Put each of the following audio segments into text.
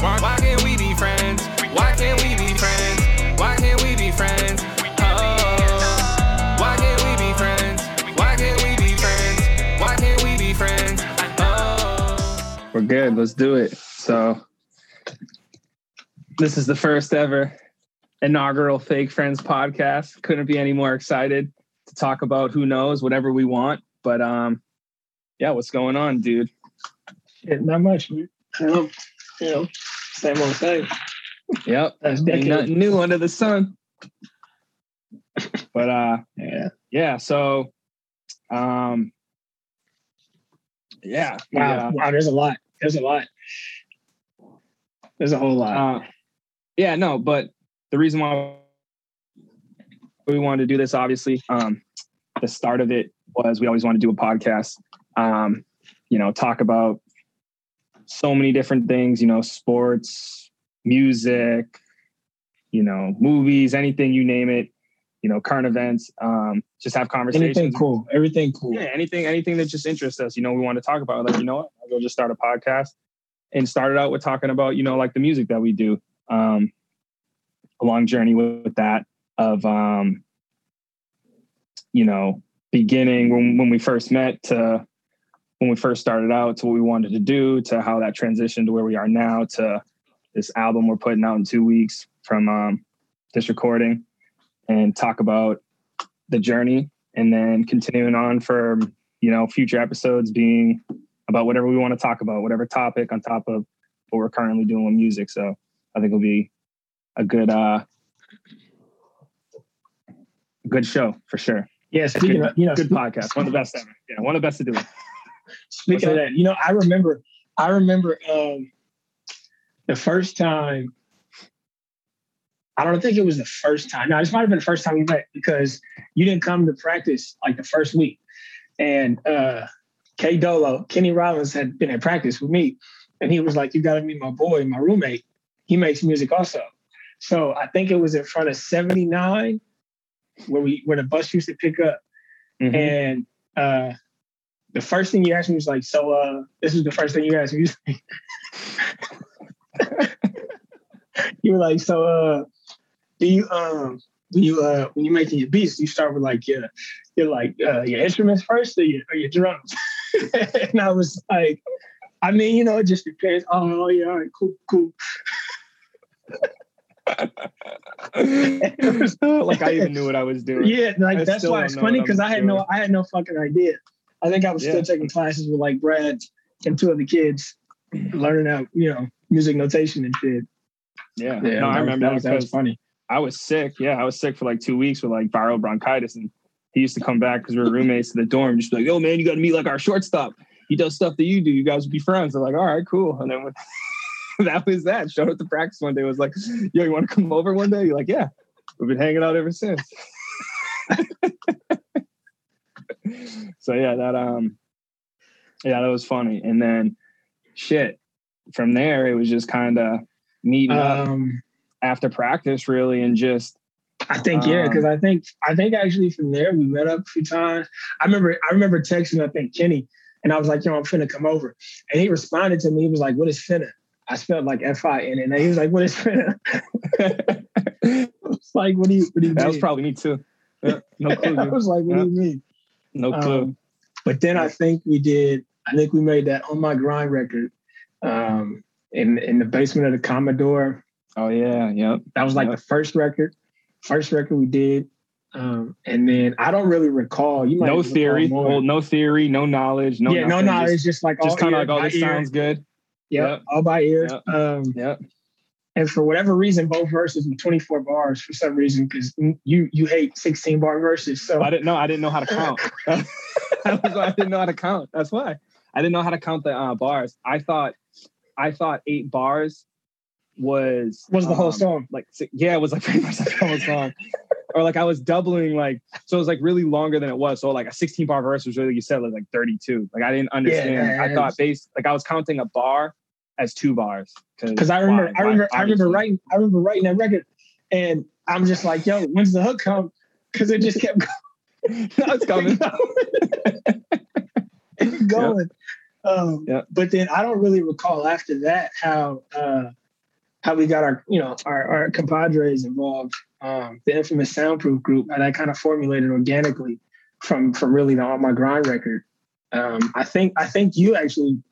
Why can't we be friends? Why can't we be friends? Why can't we be friends? Why can't we be friends? Why can't we be friends? Why can't we be friends? We're good. Let's do it. So, this is the first ever inaugural Fake Friends podcast. Couldn't be any more excited to talk about who knows whatever we want. But um, yeah, what's going on, dude? Shit, not much. man. Um, you know, same old thing. Yep, That's ain't nothing new under the sun. But uh, Yeah. yeah. So, um, yeah, Wow. Wow. There's a lot. There's a lot. There's a whole lot. Uh, yeah, no, but the reason why we wanted to do this, obviously, um, the start of it was we always wanted to do a podcast, um, you know, talk about so many different things, you know, sports, music, you know, movies, anything you name it, you know, current events, um, just have conversations. Anything cool. Everything cool. Yeah, anything, anything that just interests us. You know, we want to talk about. Like, you know what? I'll go just start a podcast and started out with talking about, you know, like the music that we do. Um, a long journey with, with that of, um, you know, beginning when when we first met to when we first started out to what we wanted to do to how that transitioned to where we are now to this album we're putting out in two weeks from um, this recording and talk about the journey and then continuing on for you know future episodes being about whatever we want to talk about whatever topic on top of what we're currently doing with music. So i think it'll be a good uh good show for sure. Yeah. Speaking good, of, you know, good podcast. One of the best ever. Yeah one of the best to do it speaking of that, you know, I remember, I remember um, the first time. I don't think it was the first time. No, this might have been the first time we met because you didn't come to practice like the first week. And uh K Dolo, Kenny Rollins had been at practice with me. And he was like, You gotta meet my boy, my roommate. He makes music also. So I think it was in front of 79 where we where the bus used to pick up. Mhm. And uh the first thing you asked me was like, so uh this is the first thing you asked me. you were like, so uh do you um when you uh when you're making your beats, you start with like your your like uh your instruments first or your or your drums? and I was like, I mean, you know, it just depends. Oh yeah, all right, cool, cool. like i even knew what i was doing Yeah, like I that's why it's funny because I had no. I had no fucking idea. I think I was Yeah. still taking classes with like Brad and two other kids, learning out, you know, music notation and shit. yeah, Yeah, no i remember that was, that was funny. I was sick. Yeah, I was sick for like two weeks with like viral bronchitis, and he used to come back because we were roommates to the dorm. Just be like, "Yo, man, you got to meet like our shortstop. He does stuff that you do. You guys would be friends." I'm like, "All right, cool." And then when, that was that. Showed up to practice one day. Was like, "Yo, you want to come over one day?" You're like, "Yeah." We've been hanging out ever since. so yeah, that um, yeah, that was funny. And then, shit, from there it was just kind of meeting up Um, after practice, really, and just I think yeah, Um, because I think I think actually from there we met up a few times. I remember I remember texting I think Kenny, and I was like, "Yo, I'm finna come over," and he responded to me. He was like, "What is finna?" I spelled like F I N. And he was like, "What is finna?" that I was like, "What do you what do you was mean?" probably me too. Yeah, no clue. I was like, "What Yeah. do you mean?" No clue. Um, but then I think we did. I think we made that on my grind record um, in in the basement of the Commodore. oh yeah, yep. That was like Yep. the first record, first record we did. Um, and then I don't really recall. You might No theory. Well, no theory. No knowledge. No. yeah, no knowledge, Just, just, like all just kind of like, oh, this ear. sounds good. Yep, Yep. all by ear. Yep. Um, Yep. And for whatever reason, both verses were 24 bars for some reason because you you hate 16 bar verses. So I didn't know. I didn't know how to count. I didn't know how to count. That's why I didn't know how to count the uh, bars. I thought, I thought eight bars was was the whole um, song. like yeah, it was like pretty much like the whole song. or like I was doubling like so it was like really longer than it was. So like a 16 bar verse was really you said like 32. Like I didn't understand. yeah, I thought based like I was counting a bar as two bars. Because I remember, why? I remember, Why? I remember writing, I remember writing that record, and I'm just like, yo, when's the hook come? Because it just kept no, it's coming. going. Um, Yeah. But then I don't really recall after that how uh, how we got our, you know, our, our compadres involved, um, the infamous Soundproof group, and I kind of formulated organically from from really the On My Grind record. Um, I think I think you actually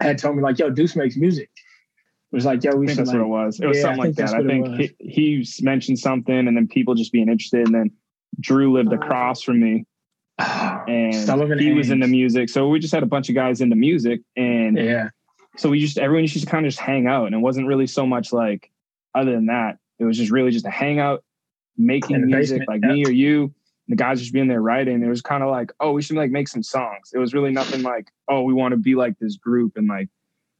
had told me like, "Yo, Deuce makes music." It was like, "Yo, we I think should." that's Like, what it was. It was Yeah, something I think like that. I think he, he mentioned something, and then people just being interested, and then Drew lived Uh, across from me, and Sullivan he was Hayes. into music. So we just had a bunch of guys into music, and yeah, so we just everyone used to kind of just hang out, and it wasn't really so much like other than that. It was just really just a hangout, making music, basement, like yeah. me or you. The guys just being there writing. It was kind of like, oh, we should like make some songs. It was really nothing like, oh, we want to be like this group and like,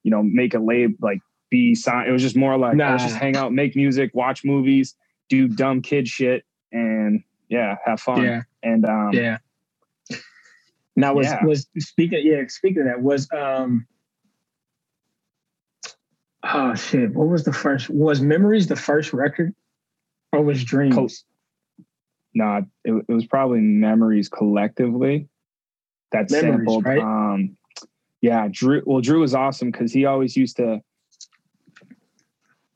you know, make a label like be signed. It was just more like let's just hang out, make music, watch movies, do dumb kid shit, and yeah, have fun. yeah, And um, yeah. Now was Yeah. was speaking yeah speaking of that was um oh shit what was the first was memories the first record or was dreams Nah, it, it was probably memories collectively that Memories, sampled. right? Um, yeah, Drew. Well, Drew was awesome because he always used to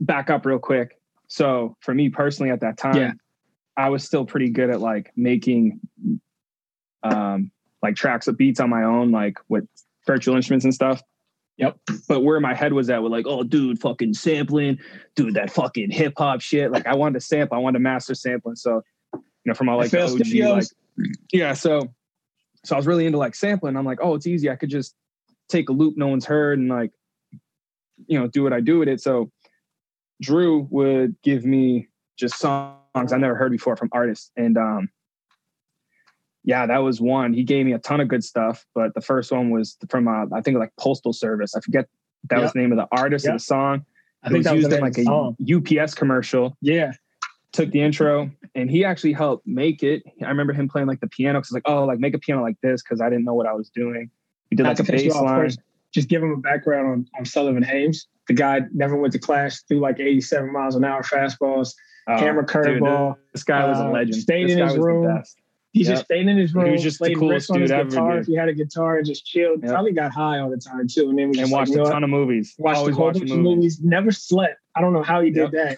back up real quick. So for me personally, at that time, Yeah. I was still pretty good at like making um like tracks of beats on my own, like with virtual instruments and stuff. Yep. But where my head was at with like, oh dude, fucking sampling, dude, that fucking hip hop shit. Like I wanted to sample, I wanted to master sampling. So, know, from all like the FL OG, like yeah. So so I was really into like sampling. I'm like, oh, it's easy. I could just take a loop no one's heard and like, you know, do what I do with it. So Drew would give me just songs I never heard before from artists. And um yeah, that was one. He gave me a ton of good stuff, but the first one was from uh, I think like Postal Service. I forget that was the name of the artist Yep. of the song. I It think was that was used the in like of the song. a UPS commercial yeah took the intro and he actually helped make it. I remember him playing like the piano because like, oh, like make a piano like this because I didn't know what I was doing. He did Not like a bass line. first, just give him a background on, on Sullivan Hayes the guy never went to class threw like 87 miles an hour fastballs Oh, dude, curveball This guy was a uh, legend. stayed this in his room. He Yep. just stayed in his room. He was just the coolest dude ever, guitar dude. if he had a guitar and just chilled. Yep. Probably got high all the time too, and then And just like, watched you a what? ton of movies. watched Always a whole bunch of movies. movies. Never slept. I don't know how he did that.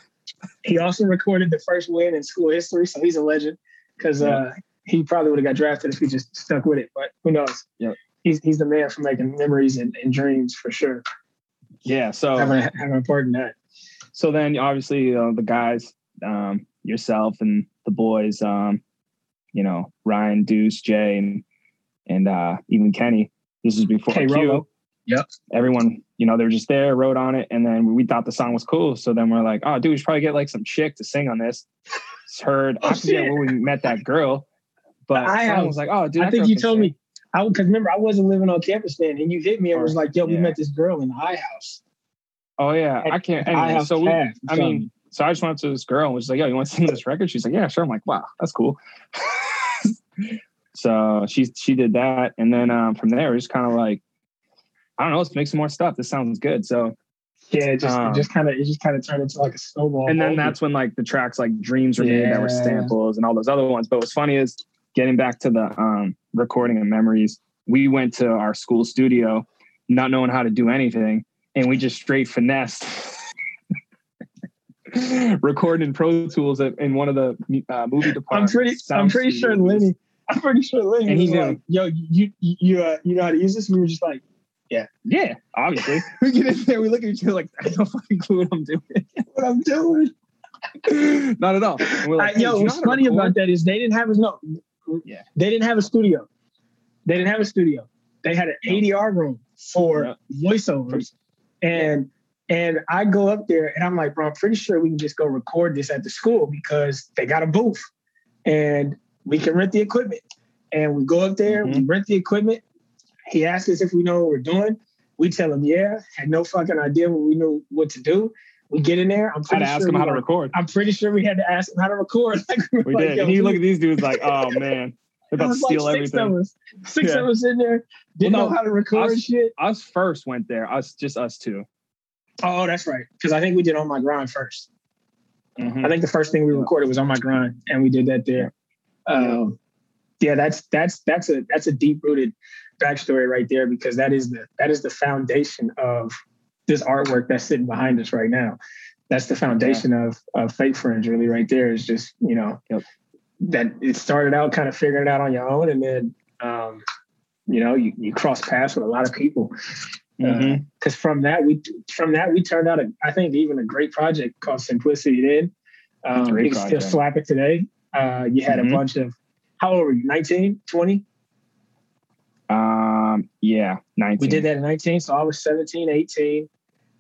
He also recorded the first win in school history, so he's a legend. Because uh, he probably would have got drafted if he just stuck with it. But who knows? Yep. He's he's the man for making memories and, and dreams for sure. Yeah. So Having having a part in that. so then obviously you know, the guys, um, yourself and the boys, um, you know, Ryan, Deuce, Jay, and and uh, even Kenny. This is before Hey, Q. Yep. Everyone, you know, they were just there, wrote on it, and then we thought the song was cool. So then we're like, oh, dude, we should probably get like some chick to sing on this. It's heard. Oh, I forget shit. where we met that girl, but I have- was like, oh, dude, I think you told sing. me. I because remember I wasn't living on campus then, and you hit me and Or- was like, "Yo, we met this girl in the high house." Oh yeah, I can't. Anyway, so we, I mean, so I just went up to this girl and was like, "Yo, you want to sing this record?" She's like, "Yeah, sure." I'm like, "Wow, that's cool." so she she did that, and then um, from there, it was kind of like, I don't know, let's make some more stuff. This sounds good. So, yeah, it just Um, it just kind of it just kind of turned into like a snowball. and then that's when like the tracks like Dreams were made that were samples and all those other ones. But what's funny is getting back to the um, recording of memories. We went to our school studio, not knowing how to do anything, and we just straight finessed. recording in Pro Tools in one of the uh, movie I'm departments. pretty I'm pretty sure. Lenny. I'm pretty sure Lenny And he was knew. like, "Yo, you you you, uh, you know how to use this?" And we were just like, Yeah, Yeah, obviously. we get in there, we look at each other like, I have no fucking clue what I'm doing. "What I'm doing?" Not at all. Like, Uh, "Hey, yo, what's funny record?" about that is they didn't have a no. Yeah. They didn't have a studio. They didn't have a studio. They had an ADR room for Yep. voiceovers, and and I go up there and I'm like, bro, I'm pretty sure we can just go record this at the school because they got a booth, and we can rent the equipment. And we go up there, we rent the equipment. He asked us if we know what we're doing. We tell him, yeah. Had no fucking idea what we knew what to do. We get in there. I'm I had pretty to ask sure him how to record. I'm pretty sure we had to ask him how to record. Like, We like, did. And you look at these dudes like, oh man, they're about to was like steal six everything. of us. Six Yeah. of us in there. Didn't Well, no, know how to record us- shit. Us first went there. Us just us two. Oh, that's right. Because I think we did on my grind first. Mhm. I think the first thing we recorded was on my grind, and we did that there. Um, yeah, that's that's that's a that's a deep rooted backstory right there because that is the that is the foundation of this artwork that's sitting behind us right now. that's the foundation yeah. of of fake friends really right there is just you know yep. that it started out kind of figuring it out on your own and then um, you know you, you cross paths with a lot of people because mm-hmm. uh, from that we from that we turned out a, I think even a great project called Simplicity Then. Um, you can still slap it today. Uh, you had mm-hmm. a bunch of how old were you? 19, 20? Um, yeah, 19. We did that in 19. So I was 17, 18.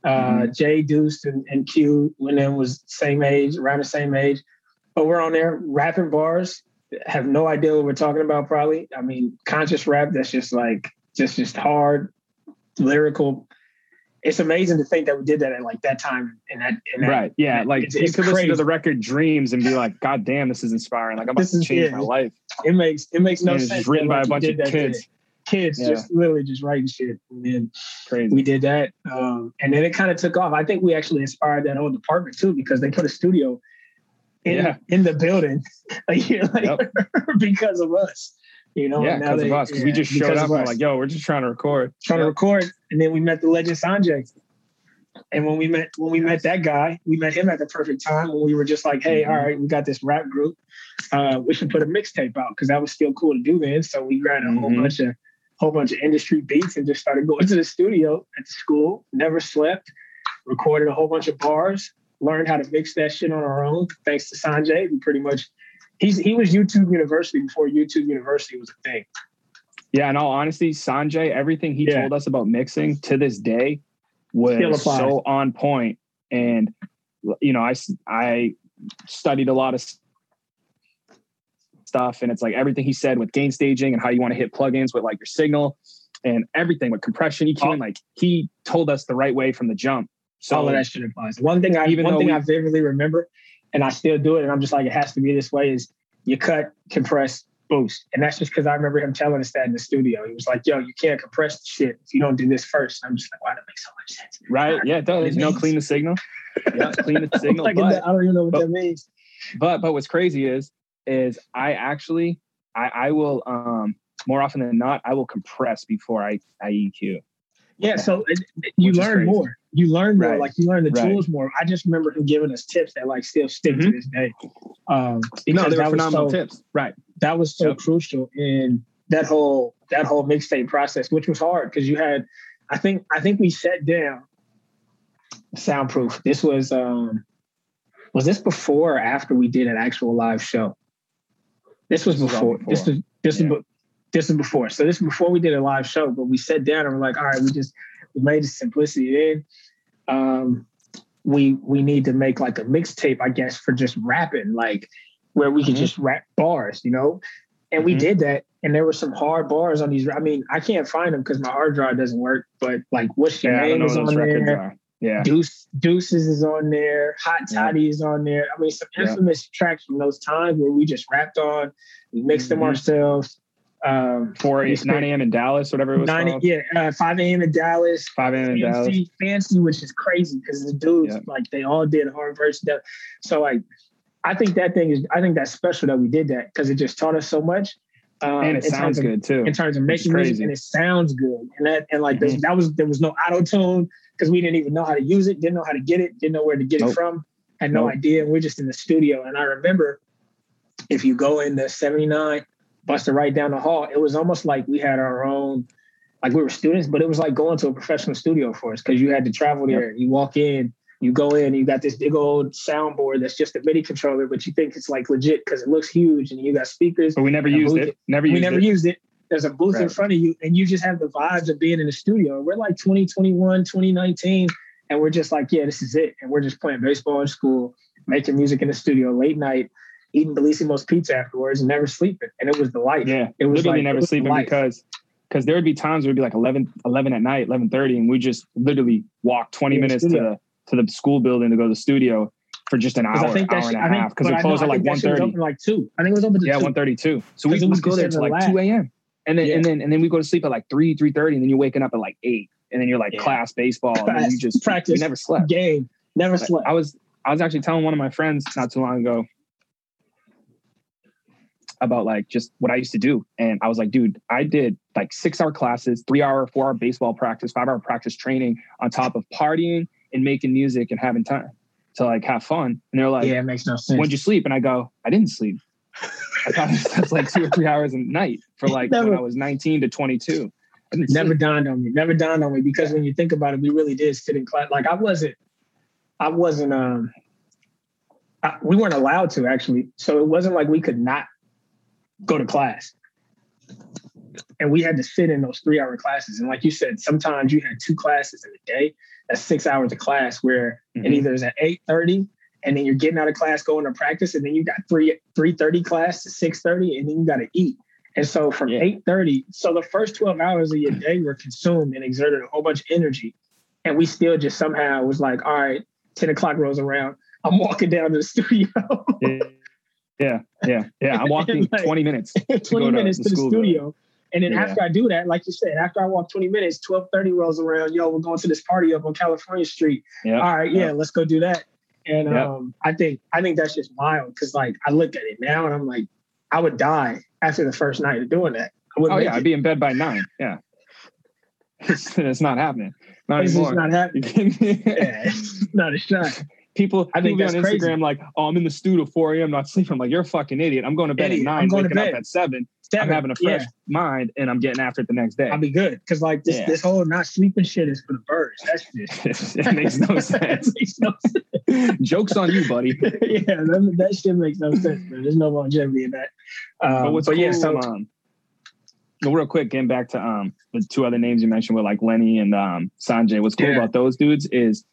Uh, mm-hmm. Jay Deuce and, and Q when them was same age, around the same age. But we're on there rapping bars, have no idea what we're talking about, probably. I mean, conscious rap that's just like just just hard, lyrical. It's amazing to think that we did that at like that time and that, that right. Yeah, like it's, you it's could crazy. listen to the record "Dreams" and be like, "God damn, this is inspiring! Like I'm about this to change my life." It makes it makes no and sense. It's written by a bunch of kids. Kids yeah. just literally just writing shit, and then Crazy. we did that, um, and then it kind of took off. I think we actually inspired that whole department too because they put a studio in, yeah. in the building a year later yep. because of us. You know, yeah, because of us, because yeah, we just showed up and like, yo, we're just trying to record, trying to record, and then we met the legend Sanjay. And when we met when we met that guy, we met him at the perfect time when we were just like, hey, mm-hmm. all right, we got this rap group, uh, we should put a mixtape out because that was still cool to do then. So we grabbed a mm-hmm. whole bunch of whole bunch of industry beats and just started going to the studio at the school. Never slept, recorded a whole bunch of bars, learned how to mix that shit on our own. Thanks to Sanjay, we pretty much he's he was YouTube University before YouTube University was a thing. Yeah, in all honesty, Sanjay, everything he yeah. told us about mixing to this day was so on point. And you know, I I studied a lot of stuff, and it's like everything he said with gain staging and how you want to hit plugins with like your signal and everything with compression EQ. Oh. And like he told us the right way from the jump. So all of that shit applies. One thing I even one thing we, I vividly remember and I still do it. And I'm just like, it has to be this way is you cut, compress, boost. And that's just because I remember him telling us that in the studio. He was like, yo, you can't compress the shit if you don't do this first. And I'm just like, wow, that makes so much sense. Right. Yeah, it does. You know, clean the signal. yeah, clean the signal. like but, I don't even know what but, that means. But but what's crazy is is I actually I, I will um more often than not, I will compress before I, I EQ. Yeah, so it, you learn more. You learn more, right. like you learn the right. tools more. I just remember him giving us tips that like still stick mm-hmm. to this day. Um, no, they were phenomenal so, tips. Right. That was so yep. crucial in that whole that whole mixtape process, which was hard because you had, I think, I think we sat down. Soundproof. This was um, was this before or after we did an actual live show? This was before. before. This was this yeah. was this was before. So this was before we did a live show, but we sat down and we're like, all right, we just we made the simplicity in. Um, we we need to make like a mixtape, I guess, for just rapping, like where we mm-hmm. could just rap bars, you know. And mm-hmm. we did that, and there were some hard bars on these. I mean, I can't find them because my hard drive doesn't work. But like, what's your yeah, name is on there? Yeah, Deuce, Deuces is on there. Hot Toddy yeah. is on there. I mean, some infamous yeah. tracks from those times where we just rapped on, we mixed mm-hmm. them ourselves um, 4 8, 9 a.m. in Dallas, whatever it was. 9, called. Yeah, uh, 5 a.m. in Dallas. 5 a.m. in Dallas. Fancy, which is crazy because the dudes, yep. like, they all did hard verse. Stuff. So, like, I think that thing is, I think that's special that we did that because it just taught us so much. Um, and it sounds of, good too. In terms of making music, and it sounds good. And that, and like, mm-hmm. that was, there was no auto tune because we didn't even know how to use it, didn't know how to get it, didn't know where to get nope. it from, had no nope. idea. And we're just in the studio. And I remember if you go into 79, busted right down the hall. It was almost like we had our own, like we were students, but it was like going to a professional studio for us because you had to travel there. Yep. You walk in, you go in, you got this big old soundboard that's just a MIDI controller, but you think it's like legit because it looks huge, and you got speakers. But we never used it. Never used we never it. used it. There's a booth right. in front of you, and you just have the vibes of being in the studio. We're like 2021, 2019, and we're just like, yeah, this is it. And we're just playing baseball in school, making music in the studio late night eating Bellissimo's pizza afterwards and never sleeping. And it was the life. Yeah. It was literally like, never sleeping because because there would be times where it'd be like 11, 11 at night, 11.30, and we just literally walk 20 yeah, minutes to the, to the school building to go to the studio for just an hour, I think hour and a half. Because it closed at like 1.30. like 2. I think it was open to Yeah, 1.32. So we would go there to like 2 a.m. And then, yeah. and then, and then we go to sleep at like 3, 3.30, and then you're waking up at like 8. And then you're like yeah. class baseball. Class, and then you just practice. You never slept. Game. Never slept. I was, I was actually telling one of my friends not too long ago, about like just what I used to do. And I was like, dude, I did like six hour classes, three hour, four hour baseball practice, five hour practice training on top of partying and making music and having time. to like have fun. And they're like, yeah, it makes no sense. when'd you sleep? And I go, I didn't sleep. I thought that's like two or three hours a night for like Never. when I was 19 to 22. I never sleep. dawned on me. Never dawned on me because when you think about it, we really did sit in class. Like I wasn't, I wasn't. Um, I, we weren't allowed to actually, so it wasn't like we could not go to class, and we had to sit in those three-hour classes. And like you said, sometimes you had two classes in a day. That's six hours of class where it Mhm. either is at eight thirty, and then you're getting out of class, going to practice, and then you got three three thirty class to six thirty, and then you got to eat. And so from Yeah. eight thirty, so the first twelve hours of your day were consumed and exerted a whole bunch of energy, and we still just somehow was like, all right, ten o'clock rolls around, I'm walking down to the studio, Yeah, yeah, yeah. I'm walking Like- 20 minutes. twenty to minutes the to the studio. And then Yeah. after I do that, like you said, after I walk 20 minutes, 1230 rolls around, yo, we're going to this party up on California Street. Yeah. All right, yeah, let's go do that. And Yeah. um, I think I think that's just wild because like I look at it now and I'm like, I would die after the first night of doing that. Oh yeah, I'd be in bed by nine. Yeah, it's, it's not happening. Not It's just anymore. not happening. Yeah, it's not a shot. People, I think people on Instagram crazy. like, oh, I'm in the studio 4 a.m. not sleeping. I'm like, you're a fucking idiot. I'm going to bed Idiot. at I'm nine, waking up at seven. Seven. I'm having a Yeah. fresh mind, and I'm getting after it the next day. I'll be good because like this Yeah. this whole not sleeping shit is for the birds. That's just it makes no sense. Makes no sense. Jokes on you, buddy. yeah, that, that shit makes no sense, man. There's no longevity in that. Um, but what's but cool, yeah, so um, well, real quick, getting back to um the two other names you mentioned with like Lenny and um Sanjay. What's cool Yeah. about those dudes is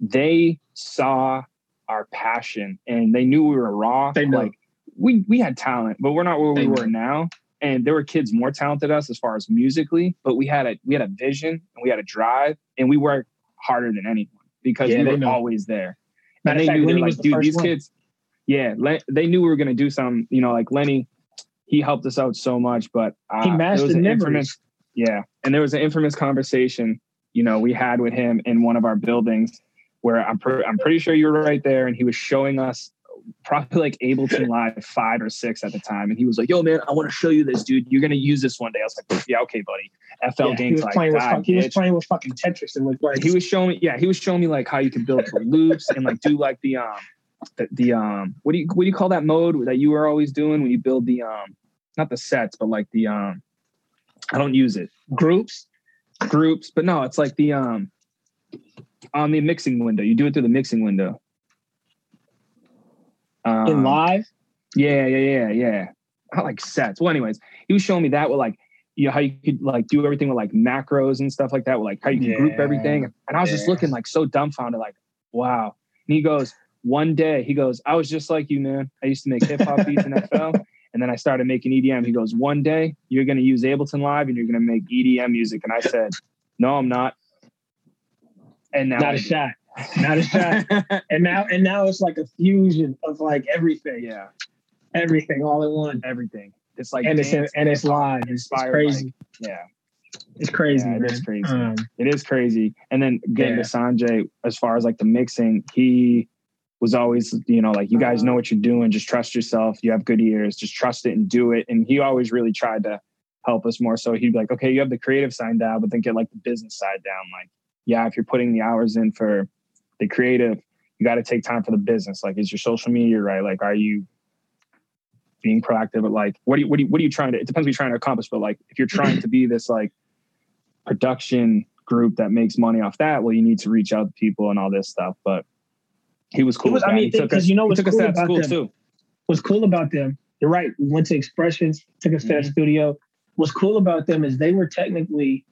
they saw our passion and they knew we were raw. They know. Like we we had talent, but we're not where we They know. were now. And there were kids more talented than us as far as musically, but we had a we had a vision and we had a drive, and we worked harder than anyone because Yeah, we were know. always there. Matter And they fact, knew Lenny like, the dude, these one. kids, yeah, Le- they knew we were gonna do some. You know, like Lenny, he helped us out so much, but uh, He mastered was an infamous, yeah, and there was an infamous conversation, you know, we had with him in one of our buildings where I'm pre- I'm pretty sure you were right there, and he was showing us probably like Ableton Live five or six at the time, and he was like, "Yo, man, I want to show you this, dude. You're gonna use this one day." I was like, "Yeah, okay, buddy." FL yeah, he was like playing with fuck, he was playing with fucking Tetris and was like he was showing me yeah he was showing me like how you can build for loops and like do like the um the, the um what do you what do you call that mode that you were always doing when you build the um not the sets but like the um i don't use it groups. groups but no it's like the um on the mixing window you do it through the mixing window um, in live. yeah, yeah, yeah, yeah. Not like sets. Well, anyways, he was showing me that with like, you know, how you could like do everything with like macros and stuff like that, with like how you can group everything. And I was just looking like so dumbfounded, like, wow. And he goes, one day, he goes, I was just like you, man. I used to make hip hop beats in FL. And then I started making EDM. He goes, one day you're going to use Ableton Live and you're going to make EDM music. And I said, no, I'm not. And now, Not a shot. Not a shot. and now and now it's like a fusion of like everything. yeah, Everything all in one. everything. It's like, and it's and it's live. It's, it's crazy. yeah. it's crazy. Yeah, it is crazy. Um, It is crazy. And then getting Yeah. to Sanjay, as far as like the mixing, he was always, you know, like you guys know what you're doing. Just trust yourself. You have good ears. Just trust it and do it. And he always really tried to help us more. So he'd be like, okay, you have the creative side down, but then get like the business side down. Like, yeah, if you're putting the hours in for the creative, you got to take time for the business. Like, is your social media right? Like, are you being proactive? But like, what do you, what do you, what are you trying to? It depends what you're trying to accomplish. But like, if you're trying to be this like production group that makes money off that, well, you need to reach out to people and all this stuff. But he was cool. Was- with I mean, he took 'cause us, you know what's cool about school them? too. what's cool about them, you're right. We went to Expressions, took us to that studio. What's cool about them is they were technically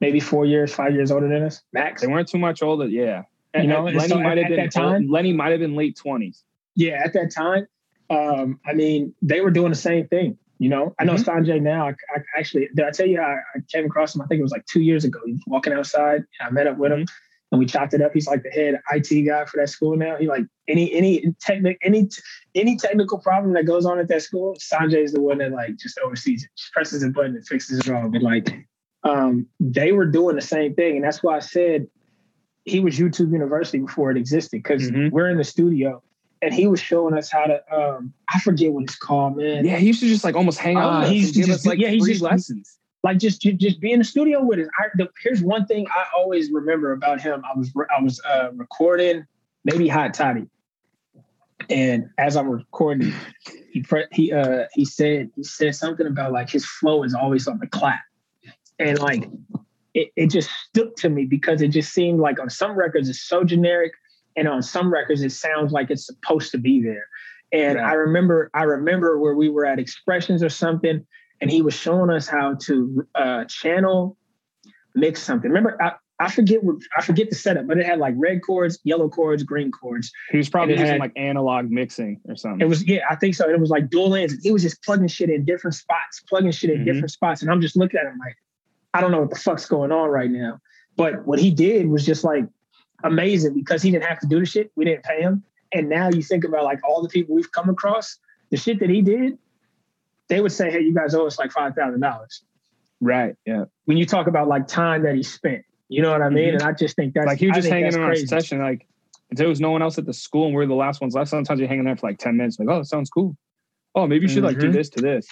maybe four years, five years older than us, max. They weren't too much older. Yeah. You know, and and Lenny so might at- have at been that time- Lenny might have been late twenties. Yeah, at that time, um, I mean, they were doing the same thing. You know, I know Mhm. Sanjay now. I, I actually did I tell you how I came across him? I think it was like two years ago. He was walking outside. And I met up with him, and we chopped it up. He's like the head IT guy for that school now. He like any any technic any any technical problem that goes on at that school. Sanjay is the one that like just oversees it, just presses a button and fixes it all. But like, um, they were doing the same thing, and that's why I said he was YouTube University before it existed because Mhm. we're in the studio and he was showing us how to um I forget what it's called, man. Yeah, he used to just like almost hang out. Uh, with he used to give just us like yeah, he's just- lessons. Like just ju- just be in the studio with us. I, the, here's one thing I always remember about him. I was I was uh, recording maybe Hot Toddy. And as I'm recording, he he uh he said he said something about like his flow is always on the clap, and like it, it just stuck to me because it just seemed like on some records it's so generic, and on some records it sounds like it's supposed to be there. And Right. I remember I remember where we were at Expressions or something, and he was showing us how to uh, channel mix something. Remember, I, I forget what I forget the setup, but it had like red chords, yellow chords, green chords. He was probably using had- like analog mixing or something. It was yeah, I think so. It was like dual ends. He was just plugging shit in different spots, plugging shit in Mhm. different spots, and I'm just looking at him like, I don't know what the fuck's going on right now. But what he did was just like amazing because he didn't have to do the shit. We didn't pay him, and now you think about like all the people we've come across, the shit that he did, they would say, hey, you guys owe us like five thousand dollars. right. Yeah. When you talk about like time that he spent, you know what I mean? Mhm. And I just think that's like he was just hanging in our session. Like if there was no one else at the school and we're the last ones left, sometimes you're hanging there for like 10 minutes, like, oh, that sounds cool. Oh, maybe you should like do Mhm. this to this.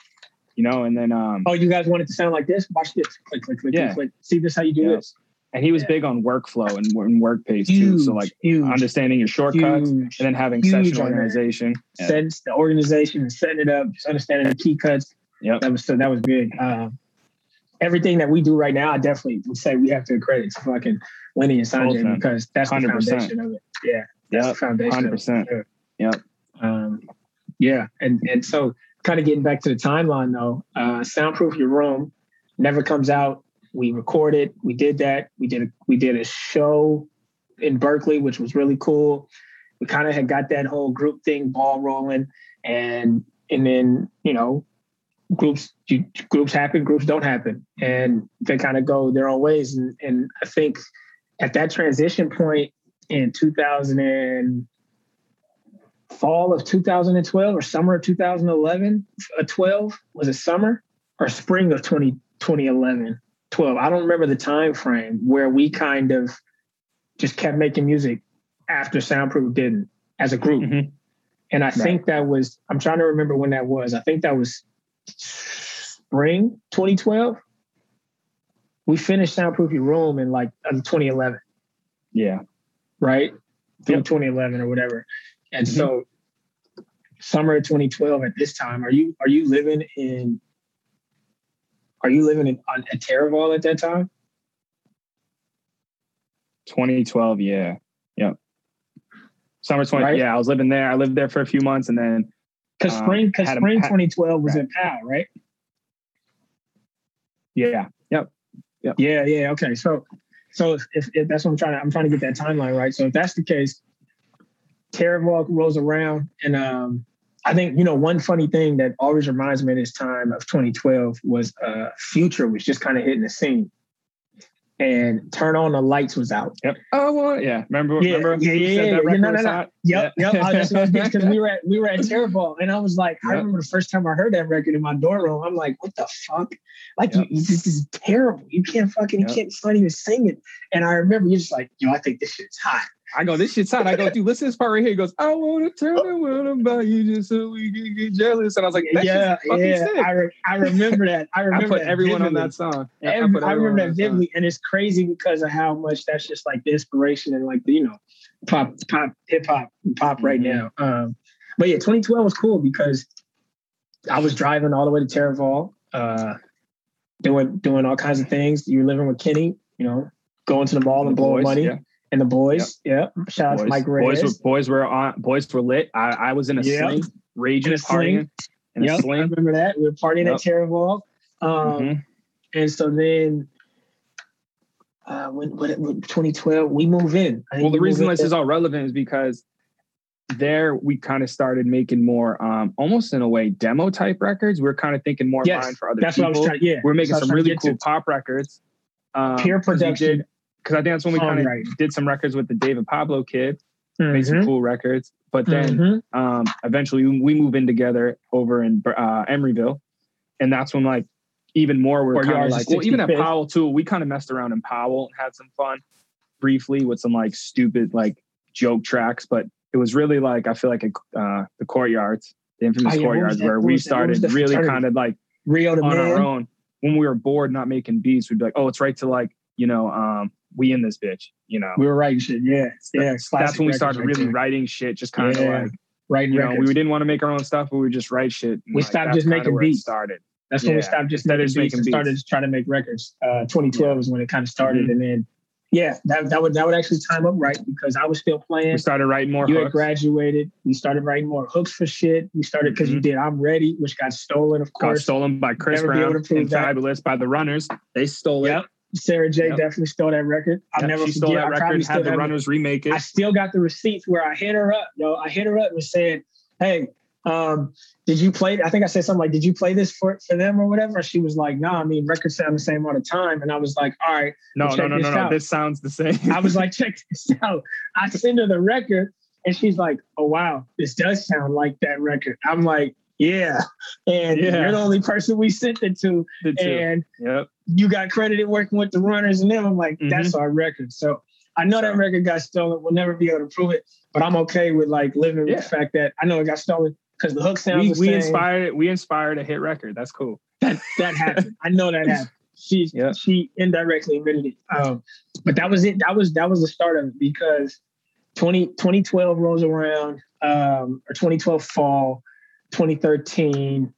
You know, and then um Oh, you guys want it to sound like this? Watch this. Click, click, click, Yeah. click. See this how you do Yeah. this? and he was Yeah. big on workflow and, and work pace too. So like huge, understanding your shortcuts huge. and then having huge session organization. Yeah. The organization and setting it up, just understanding the key cuts. Yep. That was so that was big. Um, everything that we do right now, I definitely would say we have to credit to fucking Lenny and Sanjay because that's the 100%. foundation of it. Yeah, that's Yep. the foundation. Hundred of it. percent. Yeah. Yep. Um, yeah, and and so kind of getting back to the timeline though, uh, soundproof your room never comes out. We recorded, we did that. We did a we did a show in Berkeley, which was really cool. We kind of had got that whole group thing ball rolling, and and then you know groups you, groups happen, groups don't happen, and they kind of go their own ways. And and I think at that transition point in 2000 and fall of 2012 or summer of 2011 uh, 12 was it summer or spring of 20, 2011 12 i don't remember the time frame where we kind of just kept making music after soundproof didn't as a group Mhm. and i think that was i'm trying to remember when that was i think that was spring 2012 we finished soundproof your room in like um, 2011 Yeah. right? Through Yep. 2011 or whatever. And Mhm. so summer of 2012 at this time, are you are you living in are you living in on at Terraval at that time? 2012. Yeah. Yep. Summer 20. Right. Yeah. I was living there. I lived there for a few months and then Because Um, spring a- spring had- 2012 was right. in PAL, right? yeah. Yep. Yep. Yeah, yeah. Okay. So so if, if, if that's what I'm trying to I'm trying to get that timeline right. So if that's the case, Terraval rolls around and um I think you know one funny thing that always reminds me of this time of 2012 was uh Future was just kind of hitting the scene. And Turn On the Lights was out. Yep. Oh, well, yeah. Remember, Yeah, remember yeah, you yeah, said yeah. that Yeah, record no, no, no. Yep, Yeah. yep. I was just because we were at we were at Terraval, and I was like, I remember the first time I heard that record in my dorm room. I'm like, what the fuck? Like, Yep. you, this is terrible. You can't fucking, you can't, it's not even sing it. And I remember you're just like, yo, I think this shit's hot. I go, this shit's hot. I go, dude, listen to this part right here. He goes, I want to tell the world about you just so we can get jealous. And I was like, yeah, yeah. I, re- I remember that. I I, remember put that everyone on that song. Yeah, I I, remember that song. vividly, and it's crazy because of how much that's just like the inspiration and like the you know pop, pop, hip hop, pop right Mhm. now. Um, but yeah, 2012 was cool because I was driving all the way to Terraval, uh, doing doing all kinds of things. You were living with Kenny, you know, going to the mall and The blowing boys, money, yeah. And the boys. Yeah, shout out to Boys, Mike boys, were, boys were on. Boys were lit. I, I was in a Yeah. sling, raging, In a sling. partying, in a Yep, I remember that. We were partying Yep. at Terraval. Um, Mhm. And so then, uh, when, when, when 2012, we move in. Well, the we reason this is all relevant is because there we kind of started making more, um, almost in a way, demo type records. We're kind of thinking more Yes, mind for other That's what I was trying. Yeah, We're making some really cool to pop records. Um, Peer we production. did- Because I think that's when we kind of Songwriting. did some records with the David Pablo kid, get made some cool records. But then Mhm. um, eventually we move in together over in uh, Emeryville, and that's when like even more we're kind of like well even at Powell too. We kind of messed around in Powell and had some fun briefly with some like stupid like joke tracks, but it was really like I feel like a, uh, the courtyards, the infamous Oh, yeah, courtyards, where we was that? What was started really kind of like Rio on man. our own. When we were bored, not making beats, we'd be like, "Oh, it's right to like you know, um, we in this bitch, you know. We were writing shit. Yeah. Yeah. That's classic when we started really writing shit, just kind of Yeah. like writing you know, we didn't want to make our own stuff, but we would just write shit. We like, stopped just making beats. Started. That's when we stopped just making beats making and started just trying to make records. Uh, 2012 is when it kind of started, Mhm. and then yeah, that that would that would actually time up right because I was still playing. We started writing more. You had graduated. We started writing more hooks for shit. We started because you Mhm. did "I'm Ready," which got stolen, of Got course. stolen by Chris Never be able Brown to prove and that. Fabolous by the Runners. They stole it. Sarah J Yep. definitely stole that record. I'll Yep, never she forget. stole that I record. Had the. Runners remake it. I still got the receipts where I hit her up. Yo, I hit her up and said, "Hey, um, did you play? I think I said something like, "Did you play this for for them or whatever?" She was like, "No, I mean records sound the same all the time." And I was like, "All right." no, no, no, no, no. This sounds the same. I was like, "Check this out." I send her the record, and she's like, "Oh wow, this does sound like that record." I'm like, "Yeah," and Yeah. you're the only person we sent it to, The two. and Yep. you got credited working with the runners and them. I'm like, Mhm. that's our record. So I know that record got stolen. We'll never be able to prove it, but I'm okay with like living with the fact that I know it got stolen because the hook sounds We, the we inspired we inspired a hit record. That's cool. that that happened. I know that happened. She Yeah. she indirectly admitted it. Um, but that was it. That was that was the start of it because 20, 2012 rolls around, um, or 2012 fall, 2013.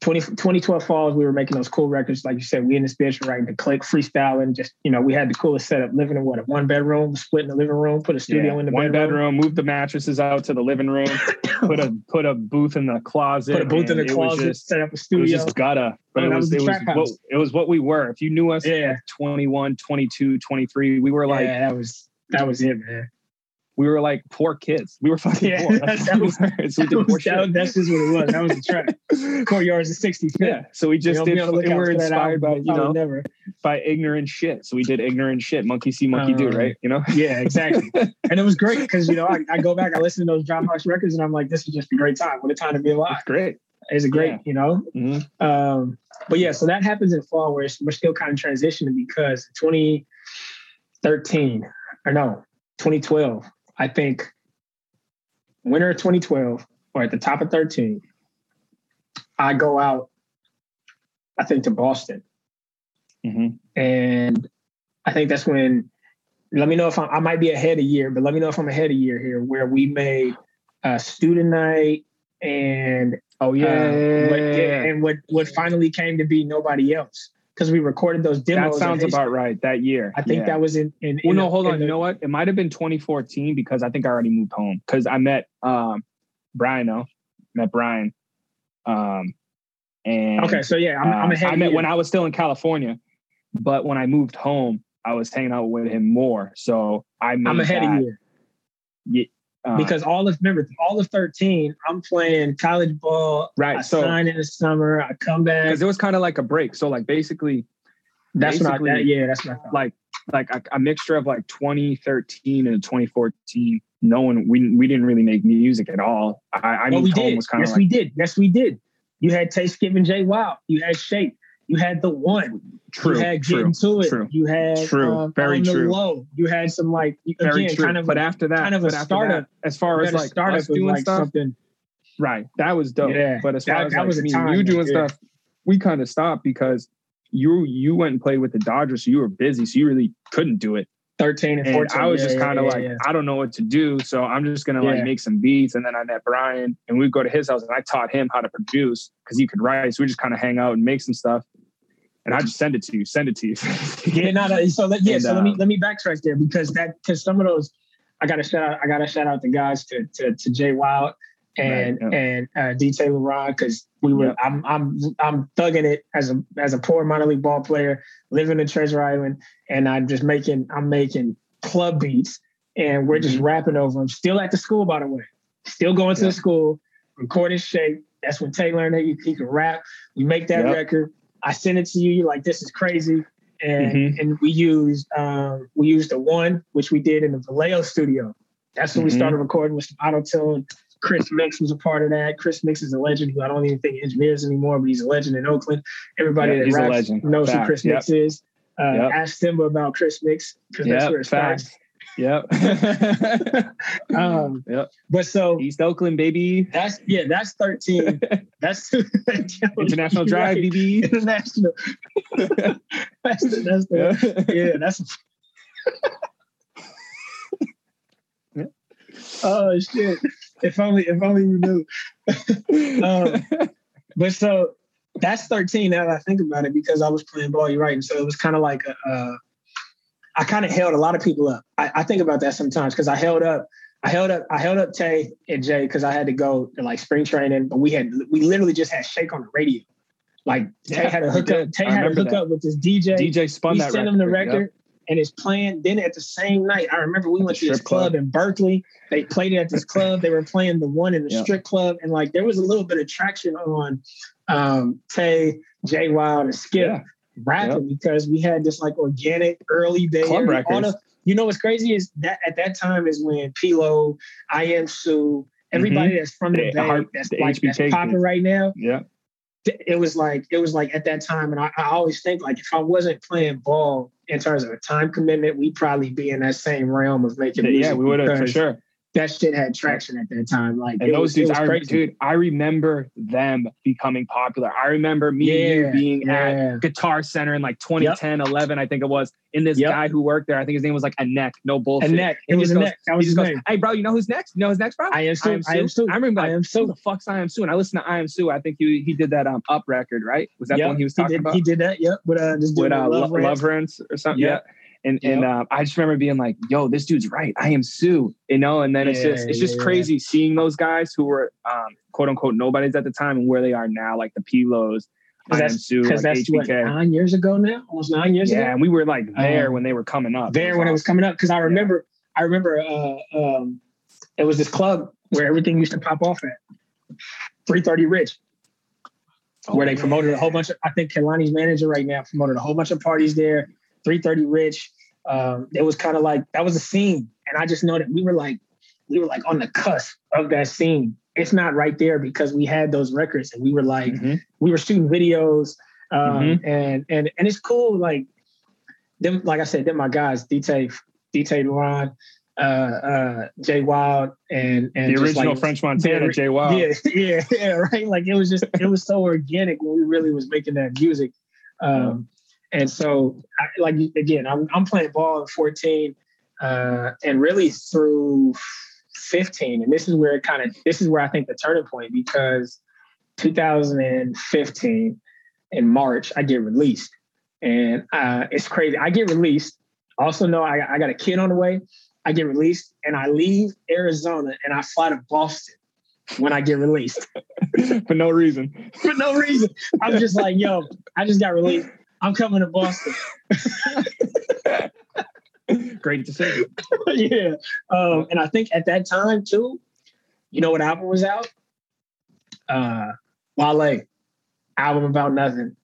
20, 2012 falls, we were making those cool records. Like you said, we in this bitch writing the click, freestyling. Just, you know, we had the coolest setup, living in what, a one bedroom, split in the living room, put a studio Yeah. in the One bedroom, bedroom, moved the mattresses out to the living room, put a put a booth in the closet. put a booth in the closet, just- set up a studio. It was just gutter, but Oh, it was, was it was what it was what we were. If you knew us yeah, 21, 22, 23, we were like yeah, that was that was it, man. We were like poor kids. We were fucking Yeah, poor. That's that was- we did poor that that's just what it was. That was the track. Courtyards of 65th. Yeah. So we just did. be on the and lookout we're inspired by you know never. by ignorant shit. So we did ignorant shit. Monkey see, monkey do. Uh, Right. You know. Yeah, exactly. and it was great because you know I, I go back, I listen to those John Dropbox records, and I'm like, this is just a great time. What a time to be alive! It's great. It's a great, Yeah. you know. Mhm. Um, but yeah, so that happens in fall where it's, we're still kind of transitioning because 2013 or no, 2012, I think winter of 2012 or at the top of 13, I go out, I think to Boston. Mhm. And I think that's when, let me know if I'm, I might be ahead a year, but let me know if I'm ahead a year here where we made a student night and Oh yeah. uh, what, and what what finally came to be nobody else because we recorded those that demos. in sounds about right. That year. I think Yeah. that was in. in, Well, in no, hold on. the- you know what? It might have been 2014 because I think I already moved home. Because I met um Brian. Oh, met Brian. Um, and Okay, so yeah, I'm, I'm uh, ahead. I met when I was still in California, but when I moved home, I was hanging out with him more. So I I'm ahead that, of you uh, because all of remember all of 13, I'm playing college ball. right. I so sign in the summer. I come back. because it was kind of like a break. So like basically That's what I. basically, That, yeah, that's what I thought. like like a, a mixture of like 2013 and 2014. No one we we didn't really make music at all. I, I Well, moved we did. Yes, like we did. Yes, we did. You had Taste Giving J wow You had Shape. You had the one. true, you had true, to It. true. You had True. um, Very on the true. low. You had some like very again true. kind of but after that, kind of a startup. that, as far as like startup doing like stuff, something. right? That was dope. Yeah, but as far that- as that like was me time, you doing yeah. stuff, we kind of stopped because you you went and played with the Dodgers, so you were busy, so you really couldn't do it. 13 and And I was Yeah, just kind of yeah, like, yeah. I don't know what to do, so I'm just gonna Yeah. like make some beats. And then I met Brian, and we'd go to his house, and I taught him how to produce because he could write. So we just kind of hang out and make some stuff. And I just send it to you, send it to you. yeah, no, no. So let, yeah, And, so let me um, let me backtrack there because that because some of those I got to shout out I got to shout out the guys to to, to Jay Wild and Right, yeah. and uh, D Taylor Ron because we were Yeah. I'm I'm I'm thugging it as a as a poor minor league ball player living in Treasure Island and I'm just making I'm making club beats and we're just Mhm. rapping over them. Still at the school by the way, still going to Yeah. the school, recording shape. That's when Tay learned that he, he could rap. We make that Yep. record. I send it to you. You're like, this is crazy. And Mhm. and we used um, we used the one which we did in the Vallejo studio. That's when we Mhm. started recording with some auto tune. Chris Mix was a part of that. Chris Mix is a legend who I don't even think engineers anymore, but he's a legend in Oakland. Everybody Yeah, that raps knows who Chris Yep. Mix is. Uh, Yep. Ask Simba about Chris Mix because that's where it starts. Yep. Um, yep. but so East Oakland, baby. that's yeah, that's 13. That's International Drive, Right. BB. International. that's the, that's the, Yeah. yeah, that's. oh shit! If only, if only we knew. Um, But so that's 13 now that I think about it because I was playing ball, you're right. And so it was kind of like a, uh, I kind of held a lot of people up. I, I think about that sometimes because I held up, I held up, I held up Tay and Jay because I had to go to like spring training, but we had we literally just had Shake on the radio. Like Tay Yeah, had a we hook up. Tay I had a remember hook up with this DJ. DJ spun we that sent him the record. record and it's playing. Then at the same night, I remember we went to this club. club in Berkeley. They played it at this club. They were playing the one in the Yep. strip club, and like there was a little bit of traction on um, Tay, Jay Wild, and Skip Yeah. Rapping because we had this like organic early day Club records. the- you know what's crazy is that at that time is when P-Lo, I Am Sue, everybody that's from the Mm-hmm. The Bay Heart- that's the like that's HBK popping right now Yeah. it was like it was like at that time and I, I always think like if i wasn't playing ball in terms of a time commitment we'd probably be in that same realm of making music Yeah, we would have for sure. That shit had traction at that time like And those was, dudes, I, dude, I remember them becoming popular. I remember me and you Yeah, being at. Guitar Center in like 2010, 11, I think it was. And this Yep. guy who worked there, I think his name was like Anek, no bullshit. neck it he was just a neck that He was just his goes, name "Hey, bro, you know who's next? You know who's next, bro? Iamsu. I am Sue. I remember. I like, am Who Sue. the fuck's Iamsu? And I listened to Iamsu. I think he he did that um up record, right? Was that the one he was he talking did, about? he did that yep with uh this dude with uh, Love Rants. Love Rants or something. Yep. Yeah. And and uh, I just remember being like, "Yo, this dude's right. Iamsu," you know. And then it's just it's just yeah, crazy seeing those guys who were um, quote unquote nobodies at the time and where they are now, like the P-Los, I am that's Sue, like because that's what nine years ago now almost nine years Yeah, ago and we were like there Um, when they were coming up. there when it was coming up because I remember I remember uh, um, it was this club where everything used to pop off at 330 Rich, where they promoted a whole bunch of I think Kehlani's manager right now promoted a whole bunch of parties there. 330 Rich. Um, it was kind of like that was a scene, and I just know that we were like we were like on the cusp of that scene. It's not right there because we had those records and we were like Mhm. we were shooting videos um, Mm-hmm. and and and it's cool like them like i said them my guys detail detail Ron, uh uh jay wild and and the original like, French Montana, Jay Wild. yeah yeah yeah right like it was just it was so organic when we really was making that music um and so I, like again i'm, I'm playing ball at 14 uh and really through 15 and this is where it kind of this is where i think the turning point because 2015 in March, I get released. And uh, it's crazy. I get released. Also know I, I got a kid on the way. I get released and I leave Arizona and I fly to Boston when I get released for no reason. for no reason. I'm just like, yo, I just got released. I'm coming to Boston. Great decision. yeah. Um, and I think at that time too, you know what album was out? Uh, Wale, album about nothing.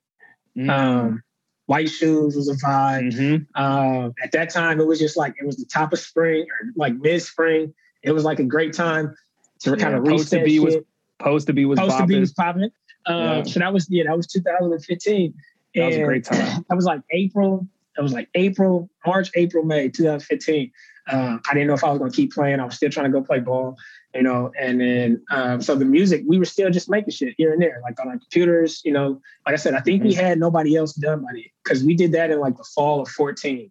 Mm. Um, White Shoes was a vibe. Mhm. Um, at that time, it was just like it was the top of spring or like mid spring. It was like a great time to kind Yeah, of Post to reset. Be was. Supposed to be was Supposed to be was popping. Um, Yeah. So that was yeah, that was 2015. That was a great time. That was like April. That was like April, March, April, May, 2015. Um, I didn't know if I was going to keep playing. I was still trying to go play ball, you know. And then um, so the music, we were still just making shit here and there, like on our computers, you know. Like I said, I think we Mm-hmm. had nobody else done by then because we did that in like the fall of 14.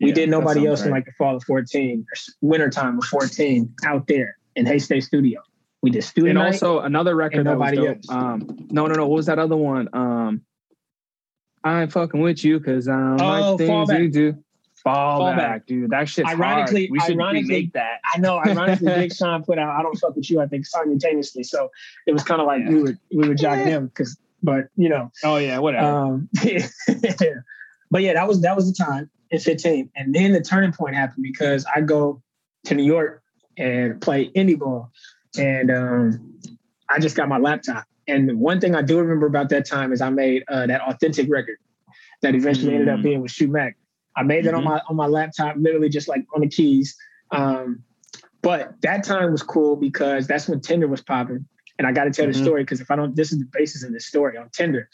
We Yeah, did nobody else in like the fall of 14 or s- wintertime of 14 out there in Hay Studio. We did studio and night. also another record that was nobody dope. else. Um, no, no, no. What was that other one? Um, I ain't fucking with you because um, Oh, like things you do. Fall, Fallback. back, dude. That shit's Ironically- hard. We should ironically- remake that. I know, ironically, Big Sean put out "I Don't Fuck with You." I think simultaneously, so it was kind of like Yeah. we were we were jocking him because, but you know, Oh yeah, whatever. um, but yeah, that was that was the time in 15, and then the turning point happened because I go to New York and play indie ball, and um, I just got my laptop. And one thing I do remember about that time is I made uh, that authentic record that eventually ended up Mm. being with Shoe Mac. I made that on Mhm. my on my laptop, literally just like on the keys. Um, but that time was cool because that's when Tinder was popping. And I got to tell Mhm. the story because if I don't, this is the basis of this story on Tinder.